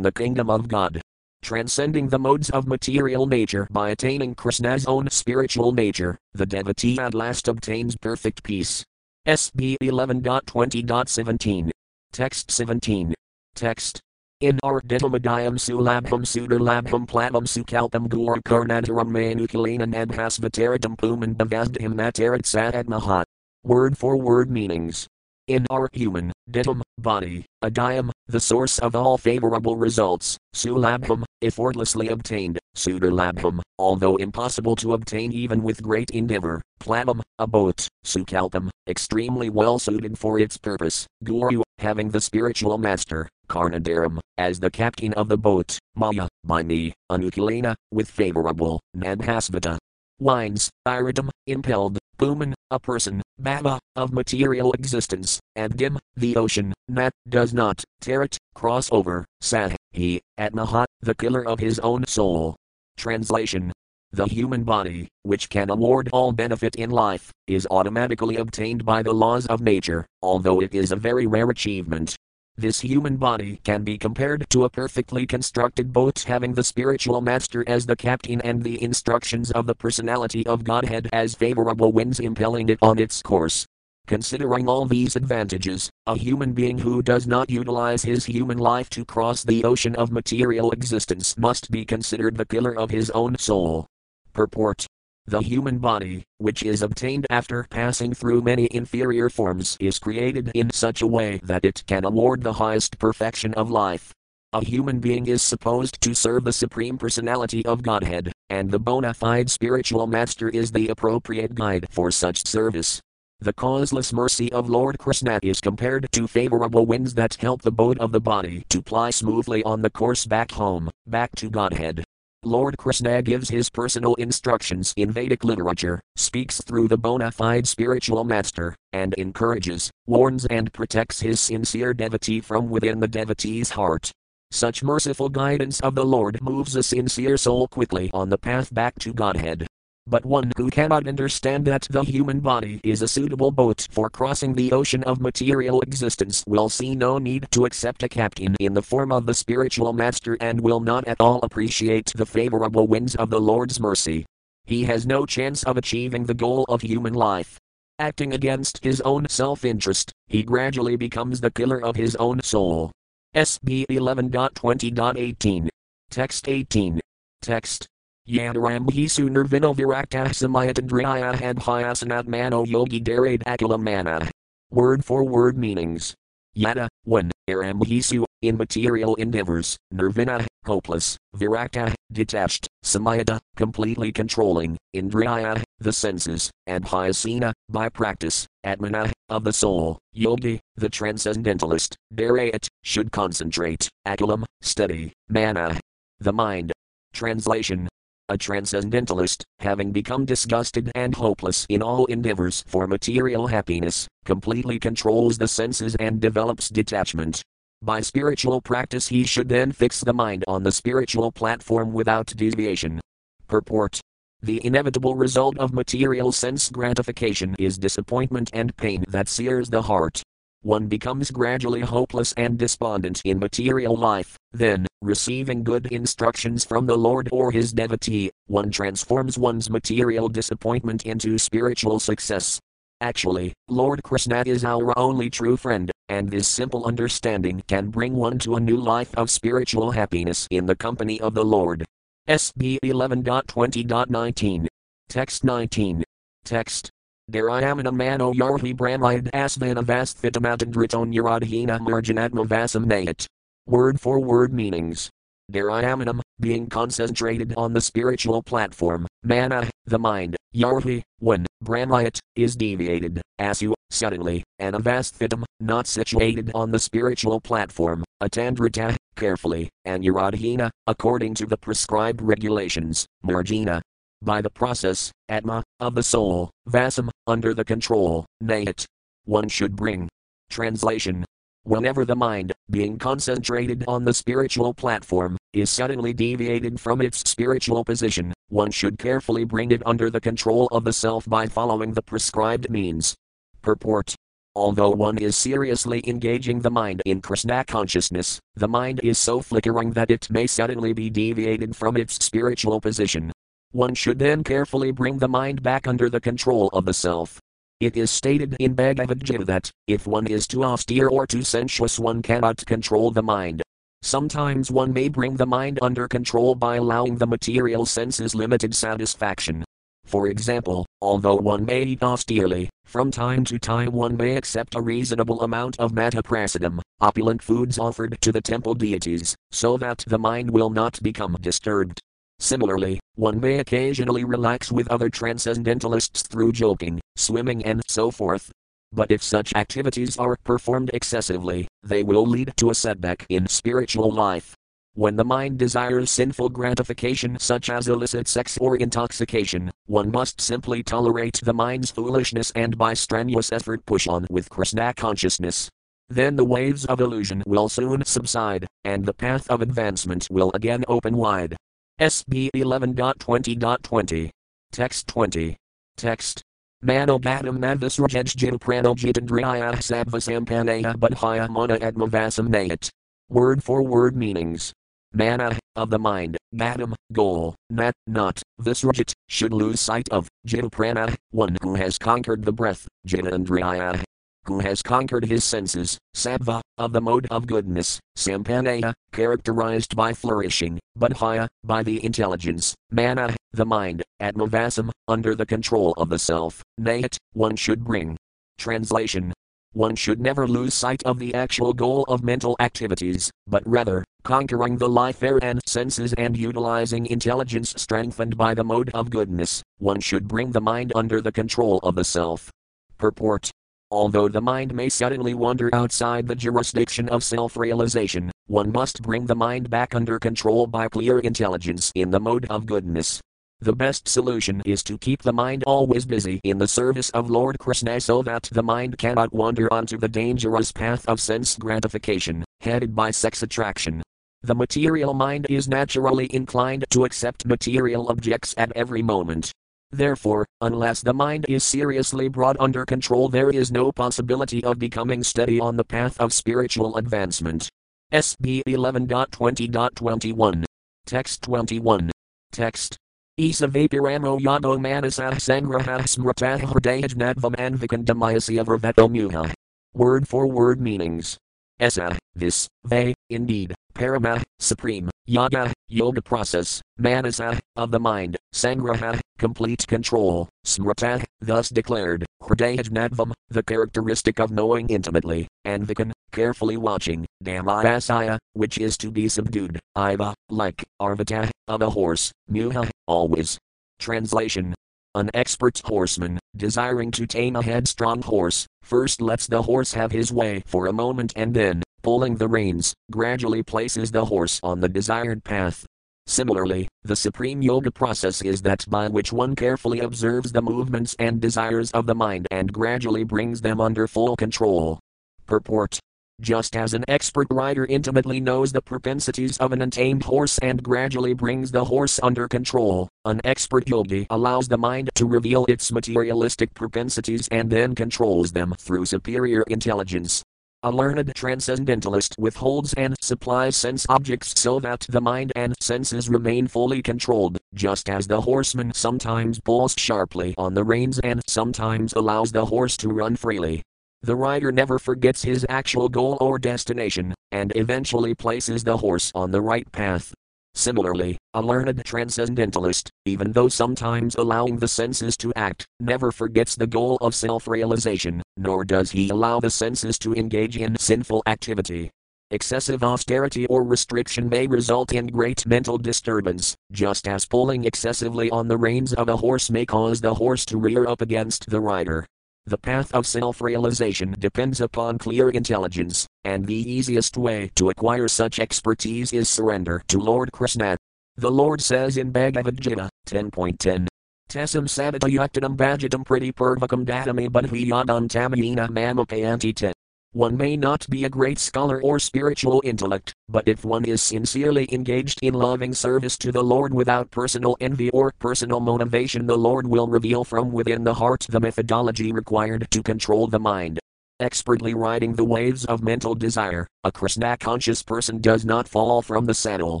the kingdom of God. Transcending the modes of material nature by attaining Krishna's own spiritual nature, the devotee at last obtains perfect peace. SB 11.20.17. Text 17. Text in arditamadayam sulabham sudalabham plavam sukalpam guru karnadaram manukalina nabhasvataratam puman bavazdhim matarat. Word for word meanings. In our human, ditam, body, adayam, the source of all favorable results, sulabham, effortlessly obtained, sudalabham, although impossible to obtain even with great endeavor, plavam, a boat, sukalpam, extremely well suited for its purpose, guru, having the spiritual master, Karnadaram, as the captain of the boat, Maya, by me, Anukulena, with favorable, Nabhasvata. Wines, Iridum, impelled, Puman, a person, Bhava, of material existence, and Dim, the ocean, Nat, does not, Tarat, cross over, Sah, he, Atmahat, the killer of his own soul. Translation the human body, which can award all benefit in life, is automatically obtained by the laws of nature, although it is a very rare achievement. This human body can be compared to a perfectly constructed boat having the spiritual master as the captain and the instructions of the personality of Godhead as favorable winds impelling it on its course. Considering all these advantages, a human being who does not utilize his human life to cross the ocean of material existence must be considered the killer of his own soul. Purport the human body, which is obtained after passing through many inferior forms, is created in such a way that it can award the highest perfection of life. A human being is supposed to serve the Supreme Personality of Godhead, and the bona fide spiritual master is the appropriate guide for such service. The causeless mercy of Lord Krishna is compared to favorable winds that help the boat of the body to ply smoothly on the course back home, back to Godhead. Lord Krishna gives his personal instructions in Vedic literature, speaks through the bona fide spiritual master, and encourages, warns, and protects his sincere devotee from within the devotee's heart. Such merciful guidance of the Lord moves a sincere soul quickly on the path back to Godhead. But one who cannot understand that the human body is a suitable boat for crossing the ocean of material existence will see no need to accept a captain in the form of the spiritual master and will not at all appreciate the favorable winds of the Lord's mercy. He has no chance of achieving the goal of human life. Acting against his own self interest, he gradually becomes the killer of his own soul. SB 11.20.18. Text 18. Text Yanarambhi Sunarvino Virakta Samayatandriya Hadhyasanat Mano Yogi Darade Akilamana. Word for word meanings. Yada, 1. Arambhisu, in material endeavors, Nirvina, hopeless, Virakta, detached, Samayata, completely controlling, Indriya, the senses, and Hyasena, by practice, Atmana, of the soul, Yogi, the transcendentalist, Darayat, should concentrate, Akilam, study, Mana, the mind. Translation a transcendentalist, having become disgusted and hopeless in all endeavors for material happiness, completely controls the senses and develops detachment. By spiritual practice, he should then fix the mind on the spiritual platform without deviation. Purport The inevitable result of material sense gratification is disappointment and pain that sears the heart one becomes gradually hopeless and despondent in material life, then, receiving good instructions from the Lord or his devotee, one transforms one's material disappointment into spiritual success. Actually, Lord Krishna is our only true friend, and this simple understanding can bring one to a new life of spiritual happiness in the company of the Lord. SB 11.20.19. Text 19. Text Darayamana mano yarhi brahmayad asvana vasthitamatandriton yaradhina marjanatma vasam nayat. Word for word meanings. Darayamanam, being concentrated on the spiritual platform, mana, ah, the mind, yarhi, when, brahmayat, is deviated, asu, suddenly, and avasthitam, not situated on the spiritual platform, atandrita, ah, carefully, and yaradhina, according to the prescribed regulations, margina, ah, by the process, Atma, of the soul, Vasam, under the control, Nayat. One should bring Translation Whenever the mind, being concentrated on the spiritual platform, is suddenly deviated from its spiritual position, one should carefully bring it under the control of the self by following the prescribed means. Purport Although one is seriously engaging the mind in Krishna consciousness, the mind is so flickering that it may suddenly be deviated from its spiritual position. One should then carefully bring the mind back under the control of the self. It is stated in Bhagavad Gita that, if one is too austere or too sensuous, one cannot control the mind. Sometimes one may bring the mind under control by allowing the material senses limited satisfaction. For example, although one may eat austerely, from time to time one may accept a reasonable amount of mahaprasadam, opulent foods offered to the temple deities, so that the mind will not become disturbed. Similarly, one may occasionally relax with other transcendentalists through joking, swimming, and so forth. But if such activities are performed excessively, they will lead to a setback in spiritual life. When the mind desires sinful gratification such as illicit sex or intoxication, one must simply tolerate the mind's foolishness and by strenuous effort push on with Krishna consciousness. Then the waves of illusion will soon subside, and the path of advancement will again open wide. SB 11.20.20. Text 20. Text. Manobatam Madhasrajajjita Pranojitandriya ah, Sabvasampanaya ah, Budhaya ah, Mana Admavasam Nayat. Word for word meanings. Mana, of the mind, Madam, goal, nat, not, Visrajit, should lose sight of, Jita one who has conquered the breath, Jitandriya, who has conquered his senses, sattva, of the mode of goodness, sampanaya, characterized by flourishing, budhaya, by the intelligence, mana, the mind, atmavasam, under the control of the self, nayat, one should bring. Translation one should never lose sight of the actual goal of mental activities, but rather, conquering the life air and senses and utilizing intelligence strengthened by the mode of goodness, one should bring the mind under the control of the self. Purport Although the mind may suddenly wander outside the jurisdiction of self realization, one must bring the mind back under control by clear intelligence in the mode of goodness. The best solution is to keep the mind always busy in the service of Lord Krishna so that the mind cannot wander onto the dangerous path of sense gratification, headed by sex attraction. The material mind is naturally inclined to accept material objects at every moment, Therefore, unless the mind is seriously brought under control, there is no possibility of becoming steady on the path of spiritual advancement. SB 11.20.21. Text 21. Text. Isa vapiramo yado manasah sangraha smratah hridayajnadvam anvikandamayasya muha. Word for word meanings. Esa, this, they, indeed, parama, supreme, yaga, yoga process, manasa, of the mind, sangraha, complete control, smrata, thus declared, hridayajnadvam, the characteristic of knowing intimately, anvikan, carefully watching, dhammayasaya, which is to be subdued, iva, like, arvata, of a horse, muha, always. Translation an expert horseman, desiring to tame a headstrong horse, first lets the horse have his way for a moment and then, pulling the reins, gradually places the horse on the desired path. Similarly, the supreme yoga process is that by which one carefully observes the movements and desires of the mind and gradually brings them under full control. Purport just as an expert rider intimately knows the propensities of an untamed horse and gradually brings the horse under control, an expert yogi allows the mind to reveal its materialistic propensities and then controls them through superior intelligence. A learned transcendentalist withholds and supplies sense objects so that the mind and senses remain fully controlled, just as the horseman sometimes pulls sharply on the reins and sometimes allows the horse to run freely. The rider never forgets his actual goal or destination, and eventually places the horse on the right path. Similarly, a learned transcendentalist, even though sometimes allowing the senses to act, never forgets the goal of self realization, nor does he allow the senses to engage in sinful activity. Excessive austerity or restriction may result in great mental disturbance, just as pulling excessively on the reins of a horse may cause the horse to rear up against the rider. The path of self realization depends upon clear intelligence, and the easiest way to acquire such expertise is surrender to Lord Krishna. The Lord says in Bhagavad Gita 10.10. Tesam savatayuktanam bhajatam priti purvakam datami budhiyadam tamayina mamapayanti. One may not be a great scholar or spiritual intellect, but if one is sincerely engaged in loving service to the Lord without personal envy or personal motivation, the Lord will reveal from within the heart the methodology required to control the mind. Expertly riding the waves of mental desire, a Krishna conscious person does not fall from the saddle,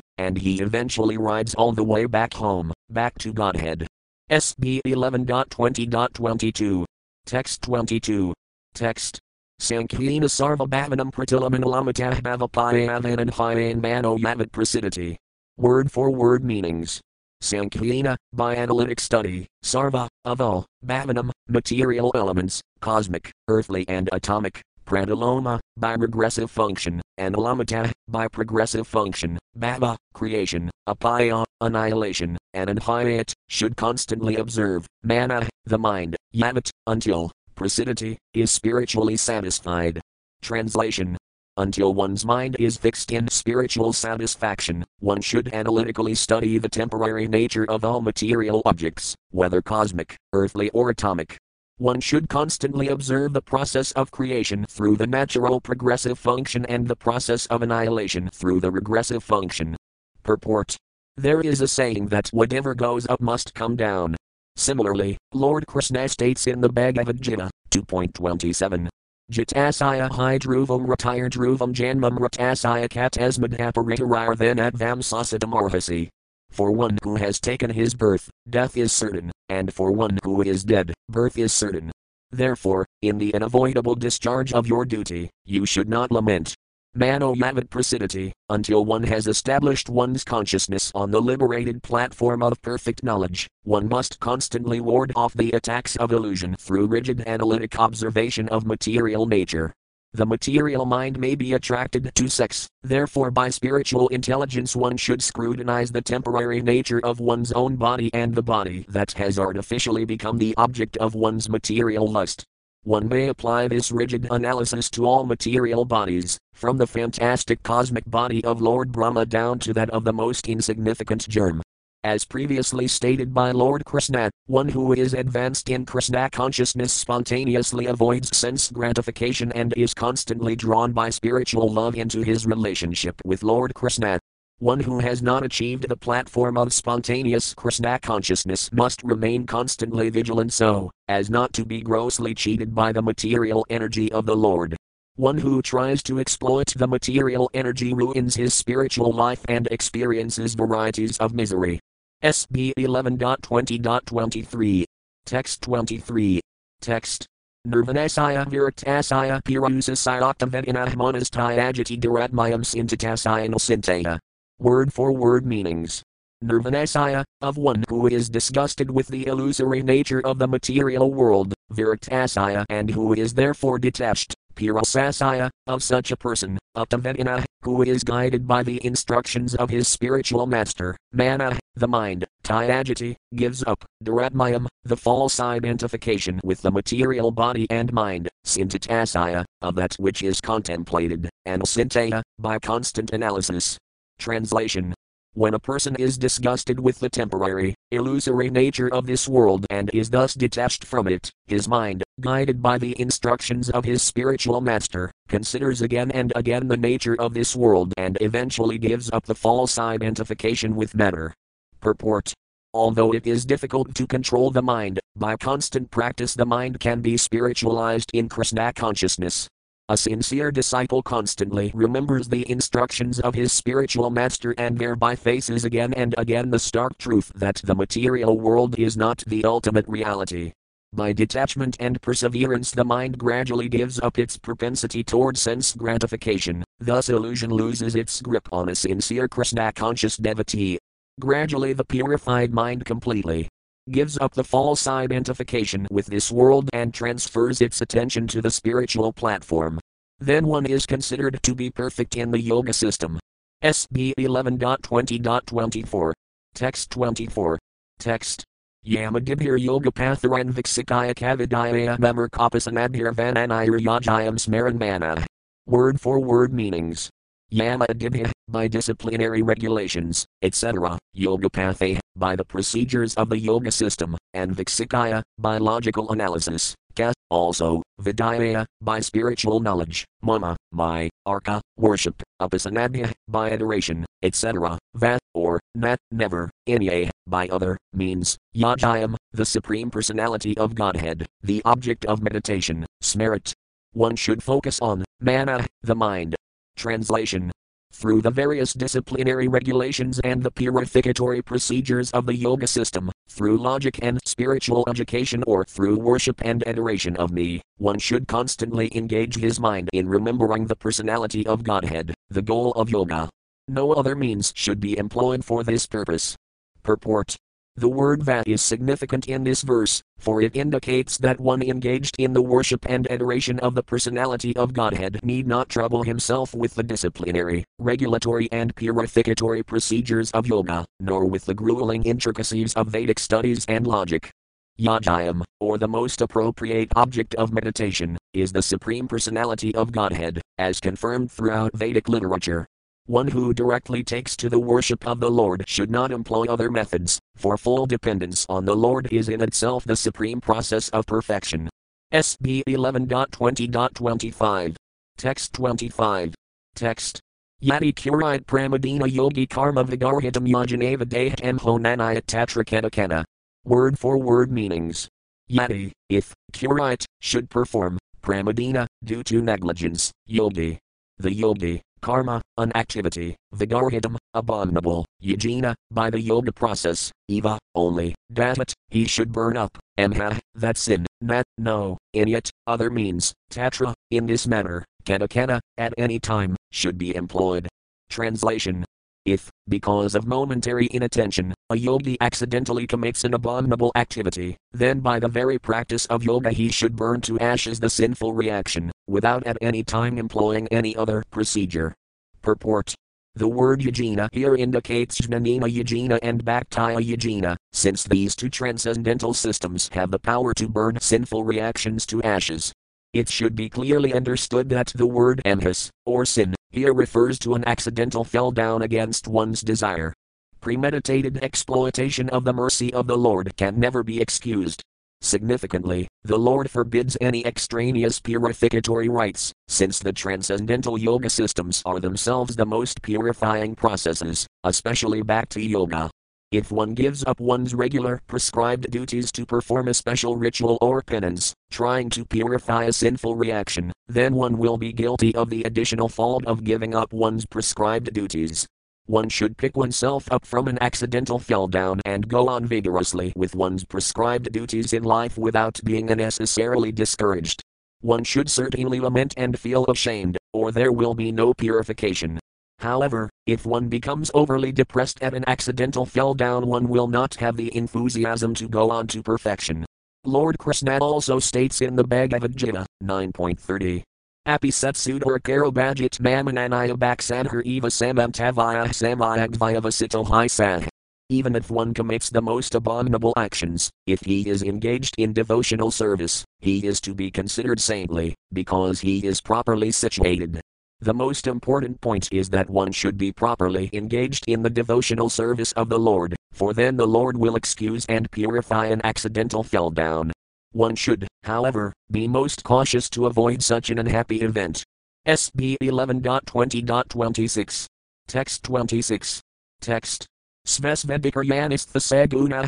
and he eventually rides all the way back home, back to Godhead. SB 11.20.22. Text 22. Text Sankhina sarva bhavanam pratilamanalamatah bhavapayavan hyayan mano yavat prasidati. Word for word meanings. Sankhina, by analytic study, sarva, of all, bhavanam, material elements, cosmic, earthly and atomic, pradaloma, by regressive function, and alamata, by progressive function, bhava, creation, apaya, annihilation, and anhayat, should constantly observe, mana, the mind, yavat, until, Prasidati, is spiritually satisfied. Translation. Until one's mind is fixed in spiritual satisfaction, one should analytically study the temporary nature of all material objects, whether cosmic, earthly, or atomic. One should constantly observe the process of creation through the natural progressive function and the process of annihilation through the regressive function. Purport There is a saying that whatever goes up must come down. Similarly, Lord Krishna states in the Bhagavad Gita 2.27. Jitasaya hydruvam retirdruvam janmam ratasaya katasmadhaparitarar then advam sasadamarhasi. For one who has taken his birth, death is certain, and for one who is dead, birth is certain. Therefore, in the unavoidable discharge of your duty, you should not lament, Mano Yavat Prasidati, until one has established one's consciousness on the liberated platform of perfect knowledge, one must constantly ward off the attacks of illusion through rigid analytic observation of material nature. The material mind may be attracted to sex, therefore, by spiritual intelligence, one should scrutinize the temporary nature of one's own body and the body that has artificially become the object of one's material lust. One may apply this rigid analysis to all material bodies, from the fantastic cosmic body of Lord Brahma down to that of the most insignificant germ. As previously stated by Lord Krishna, one who is advanced in Krishna consciousness spontaneously avoids sense gratification and is constantly drawn by spiritual love into his relationship with Lord Krishna. One who has not achieved the platform of spontaneous Krishna consciousness must remain constantly vigilant so as not to be grossly cheated by the material energy of the Lord. One who tries to exploit the material energy ruins his spiritual life and experiences varieties of misery. SB 11.20.23. Text 23. Text. Nirvanasaya viratasaya pirusasaya octavedinahmanastaya agiti duratmayam sintatasaya nalsintaya. Word for word meanings. Nirvanasaya, of one who is disgusted with the illusory nature of the material world, Viratasaya, and who is therefore detached, Pirasasaya, of such a person, Uptavedina, who is guided by the instructions of his spiritual master, Mana, the mind, Tyagati, gives up, Duratmayam, the false identification with the material body and mind, Sintatasaya, of that which is contemplated, and Sintaya, by constant analysis, Translation When a person is disgusted with the temporary, illusory nature of this world and is thus detached from it, his mind, guided by the instructions of his spiritual master, considers again and again the nature of this world and eventually gives up the false identification with matter. Purport Although it is difficult to control the mind, by constant practice the mind can be spiritualized in Krishna consciousness. A sincere disciple constantly remembers the instructions of his spiritual master and thereby faces again and again the stark truth that the material world is not the ultimate reality. By detachment and perseverance, the mind gradually gives up its propensity toward sense gratification, thus, illusion loses its grip on a sincere Krishna conscious devotee. Gradually, the purified mind completely gives up the false identification with this world and transfers its attention to the spiritual platform. Then one is considered to be perfect in the yoga system. SB 11.20.24. Text 24. Text. Yamadibhir yoga patharan viksikaya kavidaya memar kapasanadhir vananayar yajayam smaran mana. Word for word meanings. Yamadibhya, by disciplinary regulations, etc., Yogapathe, by the procedures of the yoga system, and Viksikaya, by logical analysis, ka, also, vidya, by spiritual knowledge, mama, my, arka, worship, upasanadhya, by adoration, etc., vat, or, nat, never, inya, by other, means, yajayam, the Supreme Personality of Godhead, the object of meditation, smerit. One should focus on, mana, the mind. Translation through the various disciplinary regulations and the purificatory procedures of the yoga system, through logic and spiritual education or through worship and adoration of me, one should constantly engage his mind in remembering the personality of Godhead, the goal of yoga. No other means should be employed for this purpose. Purport the word va is significant in this verse, for it indicates that one engaged in the worship and adoration of the personality of Godhead need not trouble himself with the disciplinary, regulatory, and purificatory procedures of yoga, nor with the grueling intricacies of Vedic studies and logic. Yajayam, or the most appropriate object of meditation, is the Supreme Personality of Godhead, as confirmed throughout Vedic literature. One who directly takes to the worship of the Lord should not employ other methods, for full dependence on the Lord is in itself the supreme process of perfection. SB 11.20.25. Text 25. Text. Yati Kurite Pramadina Yogi Karma Vigarhitam Yajanava Dehatam Honanaya Tatrakena Word for word meanings. Yati, if, Kurite, should perform, Pramadina, due to negligence, Yogi. The Yogi, karma, an activity, vigarhitam, abominable, yajina, by the yoga process, eva, only, datat, he should burn up, emha, that sin, nat, no, inyat, other means, tatra, in this manner, kana at any time, should be employed. Translation if, because of momentary inattention, a yogi accidentally commits an abominable activity, then by the very practice of yoga he should burn to ashes the sinful reaction, without at any time employing any other procedure. Purport the word yajna here indicates Jnanina yajna and Bhaktya yajna, since these two transcendental systems have the power to burn sinful reactions to ashes. It should be clearly understood that the word amhas, or sin, here refers to an accidental fell down against one's desire. Premeditated exploitation of the mercy of the Lord can never be excused. Significantly, the Lord forbids any extraneous purificatory rites, since the transcendental yoga systems are themselves the most purifying processes, especially Bhakti Yoga. If one gives up one's regular prescribed duties to perform a special ritual or penance, trying to purify a sinful reaction, then one will be guilty of the additional fault of giving up one's prescribed duties. One should pick oneself up from an accidental fell down and go on vigorously with one's prescribed duties in life without being unnecessarily discouraged. One should certainly lament and feel ashamed, or there will be no purification. However, if one becomes overly depressed at an accidental fell down, one will not have the enthusiasm to go on to perfection. Lord Krishna also states in the Bhagavad Gita 9.30. Api Setsudor Karobhajit Mamananaya Baksadhar Eva Samantavaya Samayagvyavasito Hi Even if one commits the most abominable actions, if he is engaged in devotional service, he is to be considered saintly, because he is properly situated. The most important point is that one should be properly engaged in the devotional service of the Lord, for then the Lord will excuse and purify an accidental fell down. One should, however, be most cautious to avoid such an unhappy event. SB 11.20.26. Text 26. Text. Svesvedikayanistha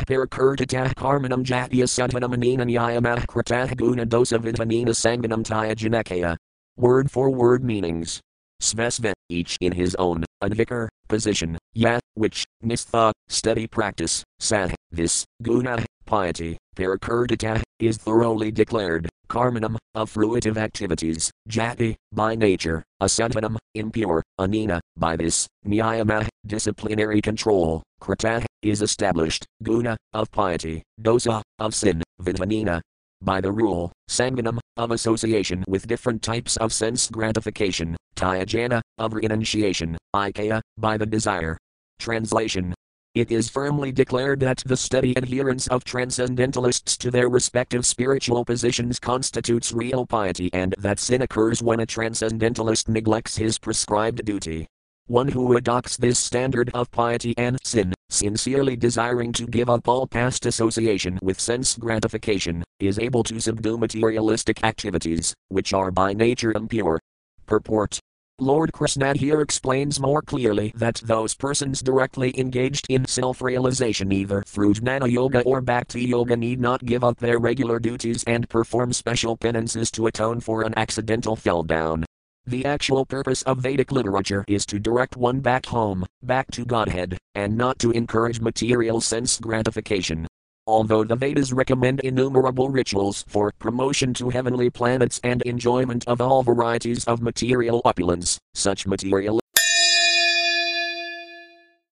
parakurtatah karmanam jatya sadhanam kratah guna dosa vitanina sanganam taya janakaya. Word for word meanings. Svesva, each in his own, advikar, position, ya, which, nistha, steady practice, sah, this, guna, piety, parakurdita, is thoroughly declared, karmanam, of fruitive activities, jati, by nature, asadhanam, impure, anina, by this, niyama, disciplinary control, krata, is established, guna, of piety, dosa, of sin, vitanina, by the rule, sanganam, of association with different types of sense gratification, tyajana, of renunciation, ikaya, by the desire. Translation it is firmly declared that the steady adherence of transcendentalists to their respective spiritual positions constitutes real piety and that sin occurs when a transcendentalist neglects his prescribed duty. One who adopts this standard of piety and sin, sincerely desiring to give up all past association with sense gratification, is able to subdue materialistic activities, which are by nature impure. Purport Lord Krishna here explains more clearly that those persons directly engaged in self realization either through Jnana Yoga or Bhakti Yoga need not give up their regular duties and perform special penances to atone for an accidental fell down. The actual purpose of Vedic literature is to direct one back home, back to Godhead, and not to encourage material sense gratification. Although the Vedas recommend innumerable rituals for promotion to heavenly planets and enjoyment of all varieties of material opulence, such material